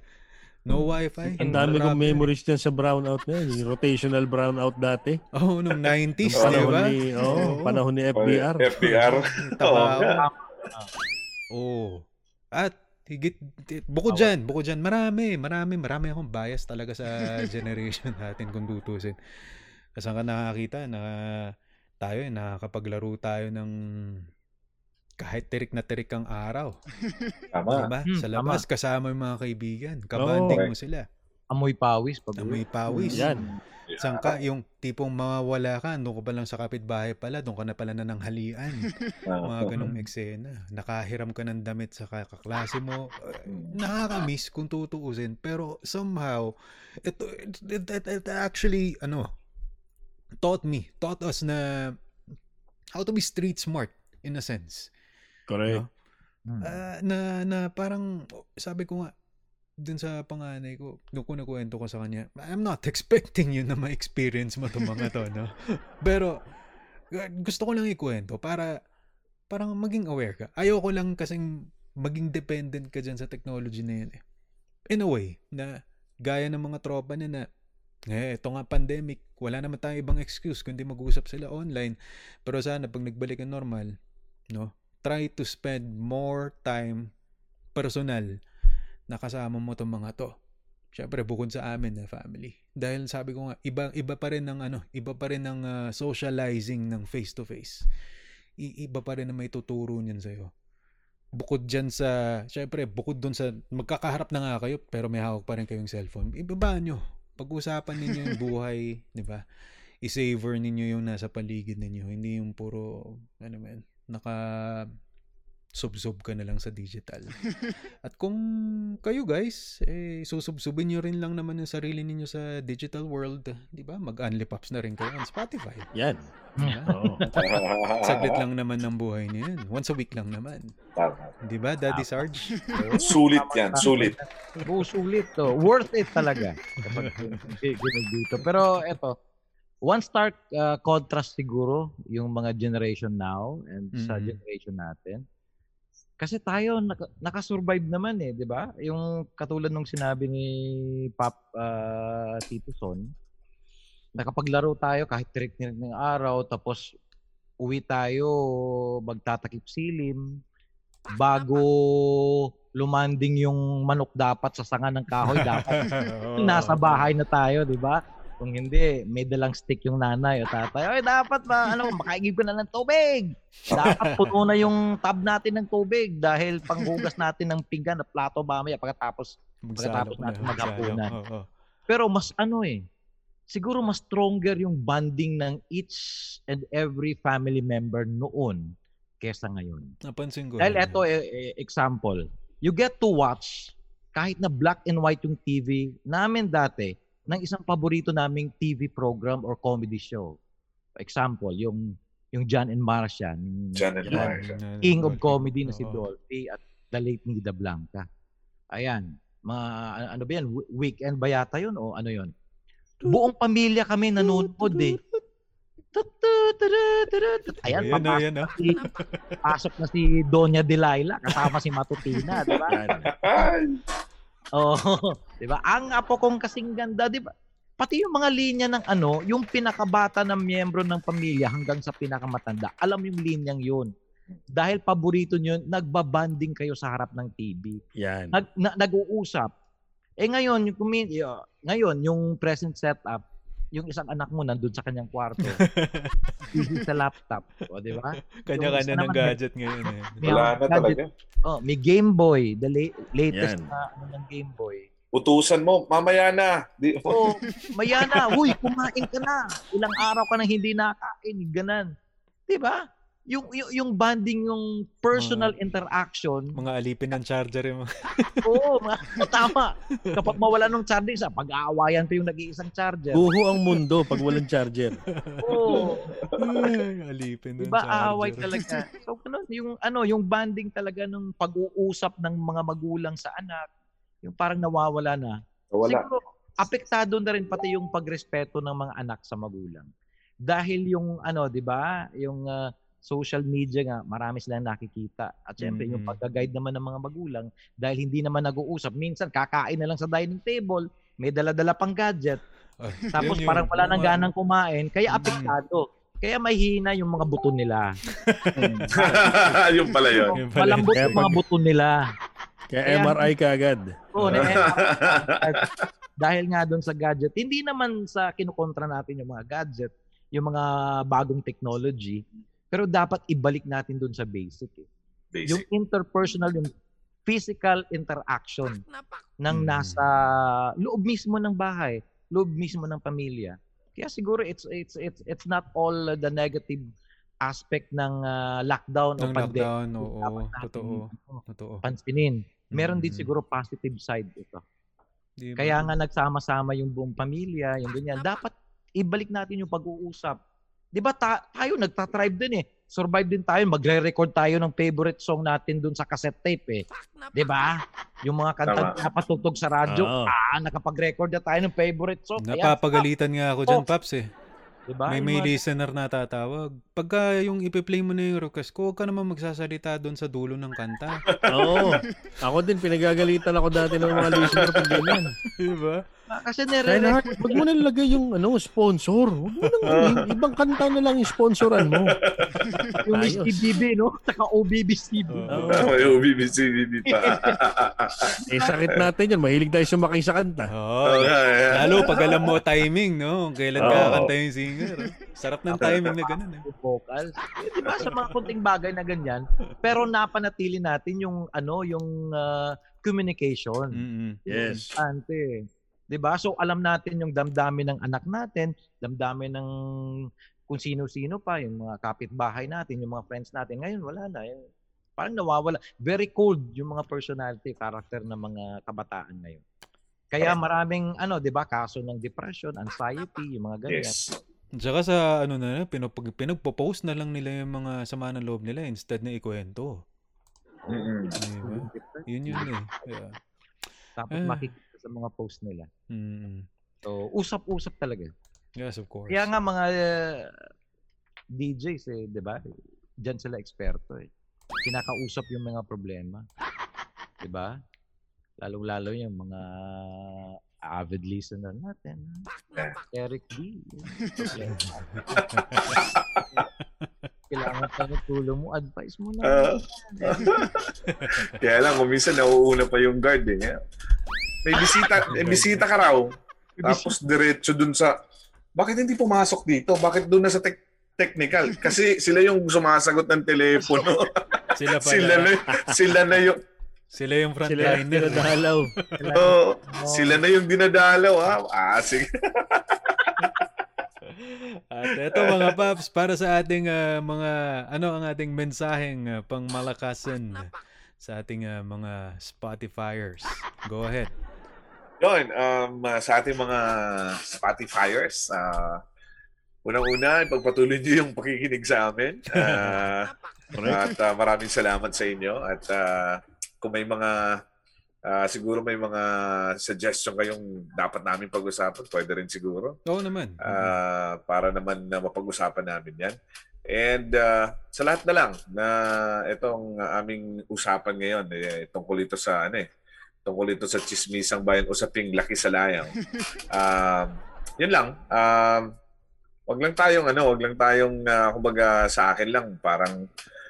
S3: No wifi.
S4: Ang dami kong memories dyan sa brownout na yun. Yung rotational brownout dati.
S3: Oh, nung 90s, di ba?
S4: ni, oh, panahon ni FBR.
S5: FBR.
S3: Taba
S5: Oo.
S3: Oo. At higit, bukod dyan, bukod dyan, marami, marami, marami akong bias talaga sa generation natin kung tutusin. Kasi ka nakakita na tayo, eh, nakakapaglaro tayo ng kahit tirik na tirik ang araw.
S5: Tama.
S3: Diba?
S6: Hmm,
S3: sa
S6: tama.
S3: labas, kasama yung mga kaibigan. Kabanding
S5: Oo.
S3: mo sila.
S6: Amoy pawis pag
S3: Amoy pawis.
S4: Yan.
S3: Sangka, yung tipong mawawala ka, doon ka pa lang sa kapitbahay pala, doon ka na pala na ng halian. mga ganong eksena. Nakahiram ka ng damit sa kaklase mo. Uh, nakakamiss kung tutuusin. Pero somehow, ito, it, it, it, it actually, ano, taught me, taught us na how to be street smart in a sense.
S4: Correct.
S3: No? Ah, na, na parang, sabi ko nga, dun sa panganay ko, nung ko nakwento ko sa kanya, I'm not expecting you na ma-experience mo itong mga to, no? Pero, gusto ko lang ikwento para, parang maging aware ka. Ayoko lang kasing maging dependent ka dyan sa technology na yun eh. In a way, na gaya ng mga tropa na na, eh, ito nga pandemic, wala naman tayong ibang excuse kundi mag-usap sila online. Pero sana pag nagbalik ang normal, no? Try to spend more time personal na kasama mo tong mga to. Syempre bukod sa amin na family. Dahil sabi ko nga iba iba pa rin ng ano, iba pa rin ng ah, socializing ng face to face. Iba pa rin na may tuturo niyan sa iyo. Bukod diyan sa syempre bukod doon sa magkakaharap na nga kayo pero may hawak pa rin kayong cellphone. Ibaba nyo. Pag-usapan ninyo yung buhay, 'di ba? I-savor ninyo yung nasa paligid ninyo, hindi yung puro ano man, naka subsob ka na lang sa digital. At kung kayo guys, eh, susubsubin nyo rin lang naman yung sarili ninyo sa digital world, di ba? Mag-unlipops na rin kayo on Spotify.
S4: Yan.
S3: Diba?
S4: Oo.
S3: Saglit lang naman ng buhay niyo yan. Once a week lang naman. Di ba, Daddy Sarge?
S5: Sulit yan, sulit.
S6: Oo, sulit to. Worth it talaga. Kapag dito. Pero eto, one stark uh, contrast siguro yung mga generation now and sa
S3: Mhm.
S6: generation natin. Kasi tayo naka, nakasurvive naman eh, 'di ba? Yung katulad nung sinabi ni Pop uh, Tito Son, nakapaglaro tayo kahit tirik-tirik ng araw tapos uwi tayo magtatakip silim bago lumanding yung manok dapat sa sanga ng kahoy dapat nasa bahay na tayo, di ba? Kung hindi, may dalang stick yung nanay o tatay. Ay, dapat ba, ano, makaigib ka na ng tubig. Dapat puno na yung tab natin ng tubig dahil panghugas natin ng pinggan at plato mamaya pagkatapos. Pagkatapos natin maghapunan.
S3: Oo.
S6: Pero mas ano eh, siguro mas stronger yung bonding ng each and every family member noon kesa ngayon.
S3: Napansin ko.
S6: Dahil eto eh, eh, example, you get to watch kahit na black and white yung TV namin dati ng isang paborito naming TV program or comedy show. Example, yung yung John and Marcia,
S5: John and Marcia.
S6: King of Comedy na si. Dolphy at the late Nida Blanca. Ayan, mga ano ba yan, weekend ba yata yun o ano yun? Buong pamilya kami nanonood eh. Ayan,
S3: Ayan,
S6: papasok
S3: ayan, oh.
S6: si, pasok na si Donya Delilah kasama si Matutina, di ba? Oo, di ba? Ang apo kong kasing ganda, di ba? Pati yung mga linya ng ano, yung pinakabata ng miyembro ng pamilya hanggang sa pinakamatanda, alam yung linyang yun. Dahil paborito nyo, nagbabanding kayo sa harap ng TV.
S4: Yan.
S6: Nag, na- nag-uusap. Eh ngayon, yung, ngayon, yung present setup, yung isang anak mo nandun sa kanyang kwarto. TV sa laptop. O, di ba?
S3: Kanya-kanya ng gadget ngayon eh.
S5: Wala na
S6: gadget.
S5: talaga.
S6: Oh, may Game Boy, the la- latest
S4: Yan.
S6: na ano ng Game Boy.
S5: Utusan mo, mamaya na. Di,
S6: Oh, maya na, huy, kumain ka na. Ilang araw ka nang hindi nakain, ganan. 'Di ba? Yung, yung yung bonding, yung personal interaction,
S3: Mga alipin ng charger yung
S6: oo, mga, tama. Kapag mawala ng charger, sa pag-aawayan pa yung nag-iisang charger.
S4: Buho ang mundo pag walang charger.
S6: Oo,
S3: Ay, alipin ng
S6: Diba
S3: charger.
S6: aaway talaga? So ano, yung ano, yung banding talaga ng pag-uusap ng mga magulang sa anak, yung parang nawawala na.
S5: wala.
S6: Siguro apektado na rin pati yung pagrespeto ng mga anak sa magulang. Dahil yung ano, 'di ba, yung ah, social media nga, marami silang nakikita. At syempre, yung
S3: Mhm.
S6: pagga-guide naman ng mga magulang, dahil hindi naman nag-uusap, minsan kakain na lang sa dining table, may dala-dala pang gadget,
S3: Ay,
S6: tapos
S3: yun yun.
S6: parang wala nang ganang kumain, kaya
S3: Mhm.
S6: apektado. Kaya mahina yung mga buto nila.
S5: yung pala yun.
S6: Malambot yung mga buto nila.
S4: Kaya
S6: Kaya-
S4: MRI ka agad.
S6: Oo, na dahil nga doon sa gadget, hindi naman sa kinukontra natin yung mga gadget, yung mga bagong technology, pero dapat ibalik natin doon sa basic. Eh. Yung
S5: Basic.
S6: interpersonal, yung physical interaction ng
S3: Mm.
S6: nasa loob mismo ng bahay, loob mismo ng pamilya. Kaya siguro it's it's it's it's not all the negative aspect ng ah, lockdown o
S3: Ng
S6: pandemic.
S3: lockdown,
S6: yung
S3: oo.
S6: dapat natin,
S3: Totoo.
S6: ano,
S3: Totoo.
S6: pansinin. Meron din
S3: Mm.
S6: siguro positive side ito.
S3: Di ba?
S6: Kaya nga nagsama-sama yung buong pamilya, yung ganyan. Dapat ibalik natin yung pag-uusap. 'Di ba ta- tayo nagta-thrive din eh. Survive din tayo, magre-record tayo ng favorite song natin dun sa cassette tape eh. 'Di ba? Yung mga kanta na patutog sa radyo,
S4: Oo.
S6: ah, nakapag-record na tayo ng favorite song. Kaya,
S3: Napapagalitan nga ako dyan,
S6: Oh.
S3: Paps eh.
S6: 'Di ba?
S3: May may
S6: mga-
S3: listener na tatawag. Pagka yung ipi-play mo na yung request ko, huwag ka naman magsasalita doon sa dulo ng kanta.
S4: Oo. Ako din, pinagagalitan ako dati ng mga listener pag ganyan.
S3: Di ba?
S6: Ah, kasi
S4: Kaya
S6: nire
S4: na, wag mo nilagay yung ano, sponsor. Wag mo nang, ibang kanta na lang yung sponsoran mo.
S6: yung Miss
S4: Ayos.
S6: TBB, no? Saka OBBCB.
S3: Oo.
S5: May UBBC pa.
S4: Eh, sakit natin yan. Mahilig tayo sumakay sa kanta.
S3: Oo.
S5: Okay.
S3: Lalo pag alam mo timing, no? Kailan
S5: Oo.
S3: kakanta yung singer. oh. Sarap ng timing na ganun eh.
S6: vocals. Eh, di ba sa mga kunting bagay na ganyan, pero napanatili natin yung ano, yung ah, communication.
S3: Mm-mm.
S4: Yes.
S6: Importante. 'Di ba? So alam natin yung damdamin ng anak natin, damdamin ng kung sino-sino pa, yung mga kapitbahay natin, yung mga friends natin. Ngayon wala na. Yung Parang nawawala. Very cold yung mga personality, character ng mga kabataan ngayon. Kaya maraming, ano, di ba, kaso ng depression, anxiety, yung mga ganyan.
S5: Yes.
S3: Tsaka sa ano na, pinag, pinagpo-post na lang nila yung mga sama ng loob nila instead na ikwento.
S5: Mm-mm.
S3: Diba? Yun yun eh. Yeah.
S6: Tapos
S3: Ah.
S6: makikita sa mga post nila.
S3: Mm.
S6: So, usap-usap talaga.
S3: Yes, of course.
S6: Kaya nga mga uh, DJs eh, 'di ba? Diyan sila eksperto eh. Kinakausap yung mga problema. 'Di ba? Lalong-lalo yung mga avid listener natin. Eric D. Kailangan pa ng tulong mo, advice mo na.
S5: Ah. Kaya lang, kung minsan nauuna pa yung guard eh. May bisita, may bisita ka raw. Tapos diretso dun sa, bakit hindi pumasok dito? Bakit doon na sa tech- technical? Kasi sila yung sumasagot ng telepono.
S3: Sila pala.
S5: sila na, sila na yung,
S3: Sila yung
S4: Sila
S3: frontliner.
S4: pinadalaw.
S5: oh, sila na yung dinadalaw ha. Ah, sige.
S3: At eto mga paps, para sa ating ah, mga, ano ang ating mensaheng ah, pangmalakasan sa ating ah, mga Spotifyers. Go ahead.
S5: Yun, um, uh, sa ating mga Spotifyers, uh, unang-una, pagpatuloy niyo yung pakikinig sa amin. Uh, at uh, maraming salamat sa inyo. At uh, kung may mga, uh, siguro may mga suggestion kayong dapat namin pag-usapan, pwede rin siguro.
S3: Oo naman.
S5: Uh, para naman na mapag-usapan namin yan. And uh, sa lahat na lang na itong aming usapan ngayon, eh, tungkol ito sa ano eh, tungkol ito sa chismisang bayan usaping laki sa layang. Um, yun lang. Um, wag lang tayong ano, wag lang tayong uh, kumbaga sa akin lang parang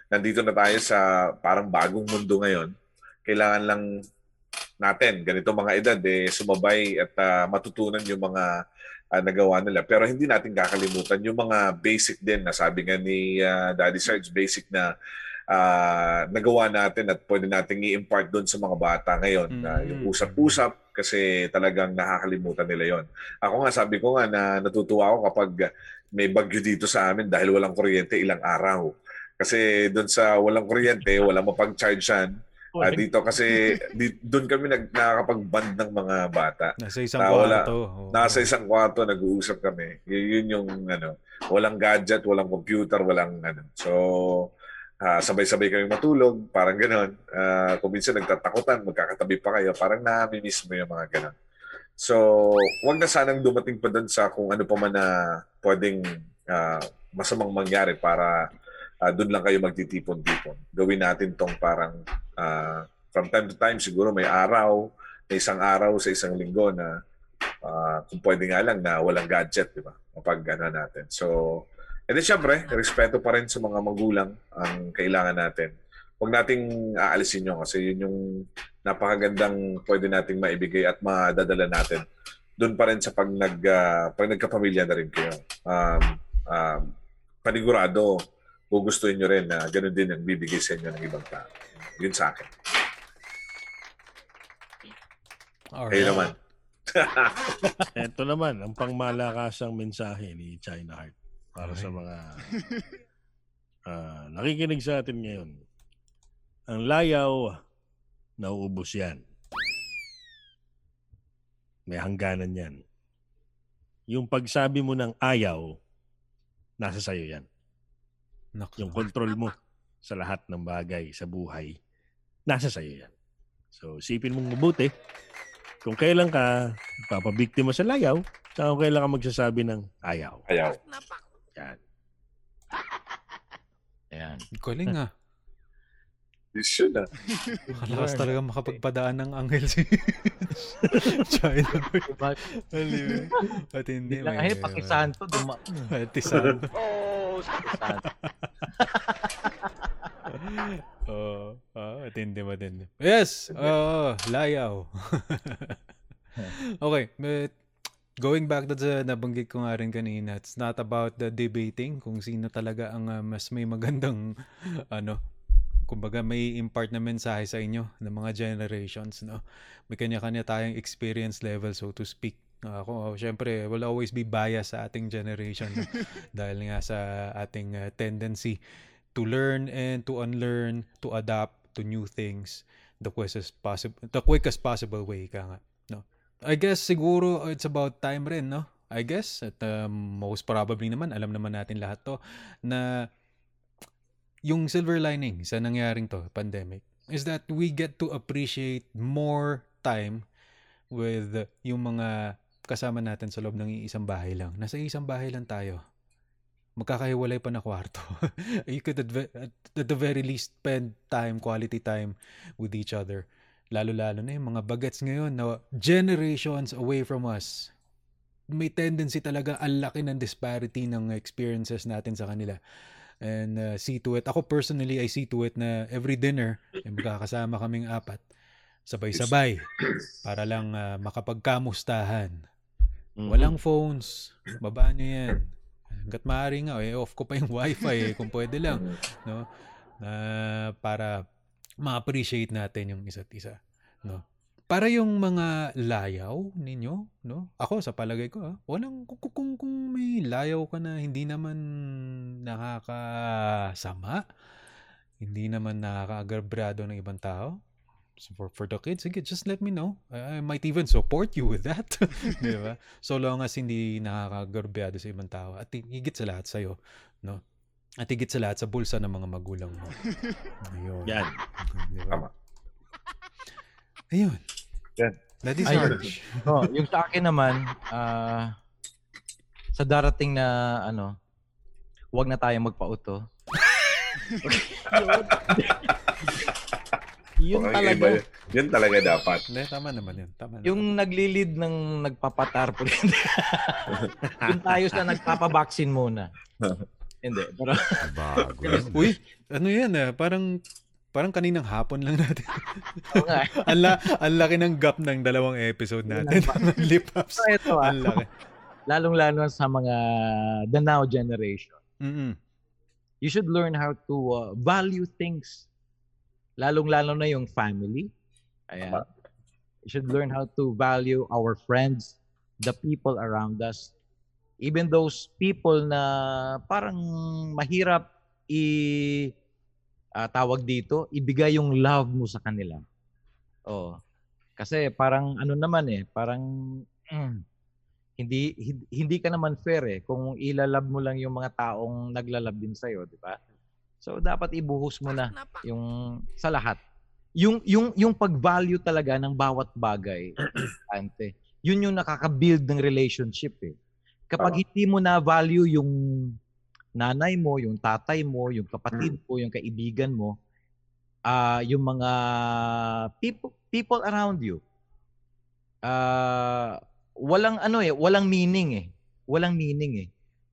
S5: nandito na tayo sa parang bagong mundo ngayon. Kailangan lang natin ganito mga edad eh sumabay at uh, matutunan yung mga uh, nagawa nila. Pero hindi natin kakalimutan yung mga basic din na sabi nga ni uh, Daddy Sarge, basic na uh, nagawa natin at pwede nating i-impart doon sa mga bata ngayon.
S3: Mm.
S5: Uh, yung usap-usap kasi talagang nakakalimutan nila yon. Ako nga, sabi ko nga na natutuwa ako kapag may bagyo dito sa amin dahil walang kuryente ilang araw. Kasi doon sa walang kuryente, walang mapag-charge yan. Ah, dito kasi di, doon kami nag, nakakapag-band ng mga bata.
S3: Nasa isang
S5: Ah, wala.
S3: kwarto. Oo.
S5: Nasa isang kwarto, nag-uusap kami. Y- yun yung ano, walang gadget, walang computer, walang ano. So, ah, sabay-sabay kami matulog, parang gano'n. Ah, kung minsan nagtatakutan, magkakatabi pa kayo, parang nami-miss mo yung mga gano'n. So, wag na sanang dumating pa doon sa kung ano pa man na pwedeng ah, masamang mangyari para ah, doon lang kayo magtitipon-tipon. Gawin natin tong parang ah, from time to time, siguro may araw, may isang araw sa isang linggo na ah, kung pwede nga lang na walang gadget, di ba? Kapag ano natin. So, and then syempre, respeto pa rin sa mga magulang ang kailangan natin. Huwag nating aalisin yun kasi yun yung napakagandang pwede nating maibigay at madadala natin. Doon pa rin sa pag, nag, ah, pag nagkapamilya na rin kayo. Um, um, panigurado, gugustuhin nyo rin na ganun din ang bibigay sa inyo ng ibang tao. Yun sa akin.
S3: Alright.
S5: Kayo naman.
S4: Ito naman, ang pangmalakasang mensahe ni China Heart para sa
S3: Okay.
S4: mga ah, nakikinig sa atin ngayon. Ang layaw, nauubos yan. May hangganan yan. Yung pagsabi mo ng ayaw, nasa sayo yan.
S3: Naku.
S4: Yung control mo sa lahat ng bagay sa buhay, nasa sayo yan. So, isipin mong mabuti kung kailan ka papabiktima sa layaw, saka kung kailan ka magsasabi ng ayaw.
S5: Ayaw.
S4: Yan.
S6: Ayan.
S3: Galing ah.
S5: This should ah.
S3: Nakalakas talaga makapagpadaan ng anghel si China.
S6: Diba?
S3: Alim. At hindi.
S6: Lang ay pakisanto duma.
S3: At isang.
S6: Oh, pakisanto.
S3: Oo. ah, atindi matindi. Yes! Oo, layaw. okay, but going back to sa nabanggit ko nga rin kanina, it's not about the debating kung sino talaga ang ah, mas may magandang ano, kumbaga may impart na mensahe sa inyo ng mga generations, no? May kanya-kanya tayong experience level, so to speak. Ako, syempre, will always be bias sa ating generation no? dahil nga sa ating ah, tendency to learn and to unlearn, to adapt to new things the quickest possible the quickest possible way ka nga. I guess siguro it's about time rin, no. I guess at um, most probably naman alam naman natin lahat to na yung silver lining sa nangyaring to, pandemic, is that we get to appreciate more time with yung mga kasama natin sa loob ng isang bahay lang. Nasa isang bahay lang tayo. Magkakahiwalay pa na kwarto. you could at, the very least spend time, quality time with each other. Lalo-lalo na yung mga bagets ngayon na generations away from us. May tendency talaga ang laki ng disparity ng experiences natin sa kanila and uh, see to it. Ako personally, I see to it na every dinner, eh, magkakasama kaming apat, sabay-sabay, para lang uh, makapagkamustahan.
S4: Mhm.
S3: Walang phones, baba nyo yan. Hanggat maaari nga, eh, off ko pa yung wifi eh, kung pwede lang. No? Na para ma-appreciate natin yung isa't isa. No? Para yung mga layaw ninyo, no? Ako sa palagay ko, ah, walang kung, kung, kung may layaw ka na hindi naman nakakasama, hindi naman nakakaagrabrado ng ibang tao. So for, for the kids, sige, just let me know. I, might even support you with that. Di ba? So long as hindi nakakaagrabrado sa ibang tao. At higit sa lahat sa'yo, no? At higit sa lahat sa bulsa ng mga magulang mo. Ayun.
S4: Yan.
S3: Di ba?
S5: Tama.
S3: Ayun.
S5: Yan.
S3: That is
S6: Ayun.
S3: harsh.
S6: Oh, yung sa akin naman, ah, sa darating na ano, huwag na tayong magpauto. yun
S5: Okay,
S6: talaga.
S5: iba yun. Yun talaga dapat.
S3: Hindi, tama naman yun. Tama naman.
S6: Yung naglilid ng nagpapatar po rin. yung tayo sa nagpapabaksin muna. Hindi. Pero,
S4: Bago.
S3: Uy, ano yan ah, parang parang kaninang hapon lang natin.
S6: oo nga.
S3: ang, la, ang laki ng gap ng dalawang episode natin. Lip ups.
S6: So, ito ah,
S3: Ang laki.
S6: lalong-lalo sa mga the now generation.
S3: Mm-mm.
S6: You should learn how to uh, value things. Lalong-lalo na yung family. Ayan. You should learn how to value our friends, the people around us. Even those people na parang mahirap i ah, tawag dito, ibigay yung love mo sa kanila. Oh. Kasi parang ano naman eh, parang mm, hindi hin- hindi ka naman fair eh kung ilalab mo lang yung mga taong naglalab din sa di ba? So dapat ibuhos mo na yung sa lahat. Yung yung yung pag-value talaga ng bawat bagay, ante. Yun yung nakaka-build ng relationship eh. Kapag hindi mo na value yung nanay mo, yung tatay mo, yung kapatid mo, yung kaibigan mo, ah yung mga people people around you. Ah walang ano eh, walang meaning eh. Walang meaning eh.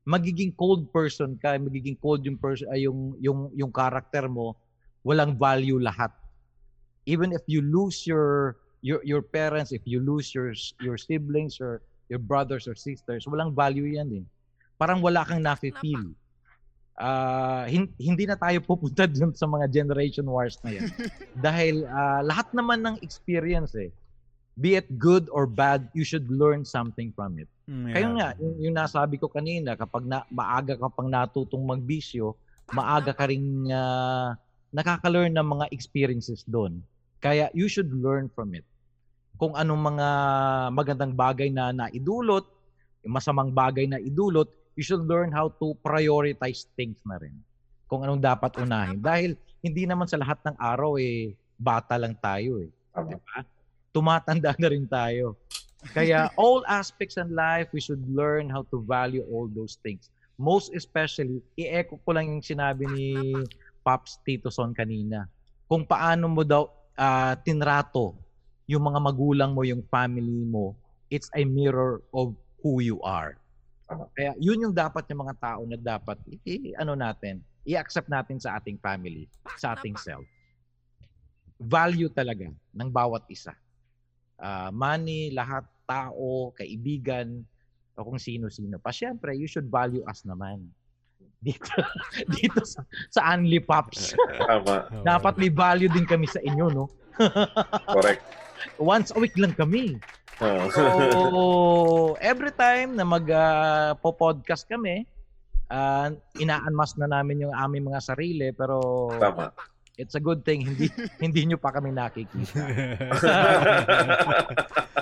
S6: Magiging cold person ka, magiging cold yung person ay yung yung yung character mo, walang value lahat. Even if you lose your your your parents, if you lose your your siblings or your brothers or sisters, walang value yan eh. Parang wala kang nafe-feel. Ah, hin- hindi na tayo pupunta dun sa mga generation wars na yan. Dahil ah, lahat naman ng experience eh, be it good or bad, you should learn something from it.
S3: Mm,
S6: Kaya
S3: yeah.
S6: nga, yung, yung nasabi ko kanina, kapag na, maaga ka pang natutong magbisyo, maaga ka rin ah, nakaka-learn ng mga experiences doon. Kaya you should learn from it. Kung anong mga magandang bagay na naidulot, masamang bagay na idulot, you should learn how to prioritize things na rin. Kung anong dapat unahin. Dahil hindi naman sa lahat ng araw eh, bata lang tayo eh.
S5: Tama.
S6: Diba? Tumatanda na rin tayo. Kaya all aspects in life, we should learn how to value all those things. Most especially, i-echo ko lang yung sinabi ni Pops Tito Son kanina. Kung paano mo daw ah, tinrato yung mga magulang mo, yung family mo, it's a mirror of who you are. Kaya yun yung dapat yung mga tao na dapat i- ano natin, i-accept natin sa ating family, sa ating self. Value talaga ng bawat isa. Ah, money, lahat, tao, kaibigan, o kung sino-sino pa. Siyempre, you should value us naman. Dito, dito sa, sa Unli Pops.
S5: Tama.
S6: Dapat may value din kami sa inyo, no?
S5: Correct.
S6: Once a week lang kami.
S5: Oo.
S6: So, every time na mag-po-podcast kami, Ah, ina-unmask na namin yung aming mga sarili pero
S5: Tama.
S6: it's a good thing hindi hindi nyo pa kami nakikita.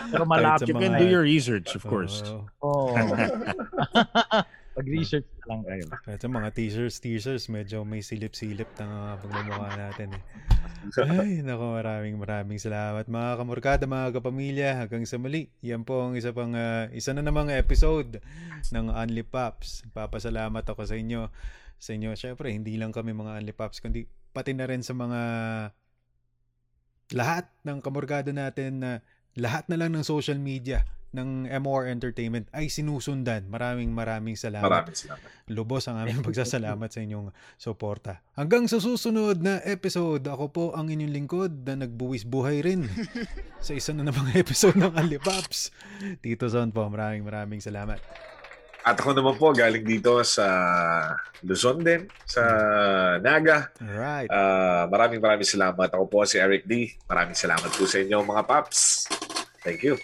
S6: Pero malapit
S4: You can do your research, of course.
S6: Oh. Pag-research na lang kayo.
S3: Sa mga teasers, teasers, medyo may silip-silip na pagmumukha natin eh. Ay, naku, maraming maraming salamat mga kamurkada, mga kapamilya. Hanggang sa muli, yan po ang isa pang, ah, isa na namang episode ng Only Pops. Papasalamat ako sa inyo. Sa inyo, syempre, hindi lang kami mga Only Pops, kundi pati na rin sa mga lahat ng kamurkada natin na lahat na lang ng social media ng MOR Entertainment ay sinusundan. Maraming maraming salamat
S5: Maraming salamat.
S3: lubos ang aming pagsasalamat sa inyong suporta. Hanggang sa susunod na episode, ako po ang inyong lingkod na nagbuwis buhay rin sa isa na namang episode ng Alipaps. Tito Son po, maraming maraming salamat.
S5: At ako naman po, galing dito sa Luzon din, sa Naga.
S3: Alright.
S5: Ah, maraming maraming salamat. Ako po si Eric D. Maraming salamat po sa inyo mga paps. Thank you.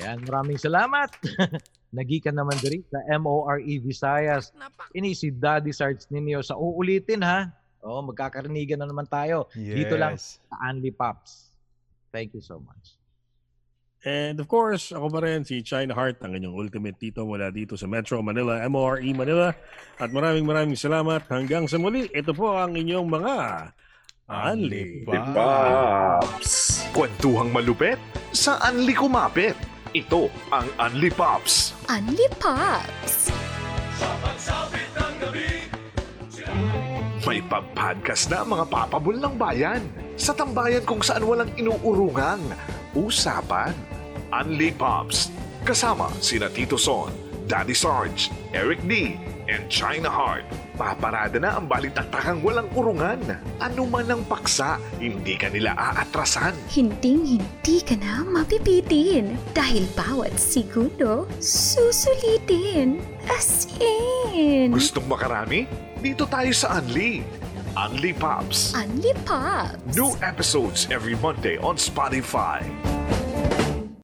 S6: Ayan, maraming salamat. Nagikan naman diri sa MORE E Visayas. Ini si Daddy Sarge ninyo sa uulitin ha. Oh, magkakarinigan na naman tayo dito lang.
S3: Yes.
S6: sa Anli Pops. Thank you so much.
S4: And of course, ako pa rin si China Heart, ang inyong ultimate tito mula dito sa Metro Manila, MORE Manila. At maraming maraming salamat. Hanggang sa muli, ito po ang inyong mga Unli
S3: Unli
S5: Paps.
S1: Kwentuhang malupet sa Anli Kumapit. Ito ang Anli Pops.
S2: Unli Pops!
S1: May pag-podcast na mga papabol ng bayan. Sa tambayan kung saan walang inuurungang usapan. Unli Pops. Kasama sina Tito Son, Daddy Sarge, Eric D, and China Heart. Paparada na ang balitaktakang walang urungan. Ano man ang paksa, hindi ka nila aatrasan.
S2: Hinding-hindi ka na mapipitin dahil bawat segundo susulitin. As in,
S1: Gustong makarami? Dito tayo sa Unli. Unli Pops.
S2: Unli Pops!
S1: New episodes every Monday on Spotify.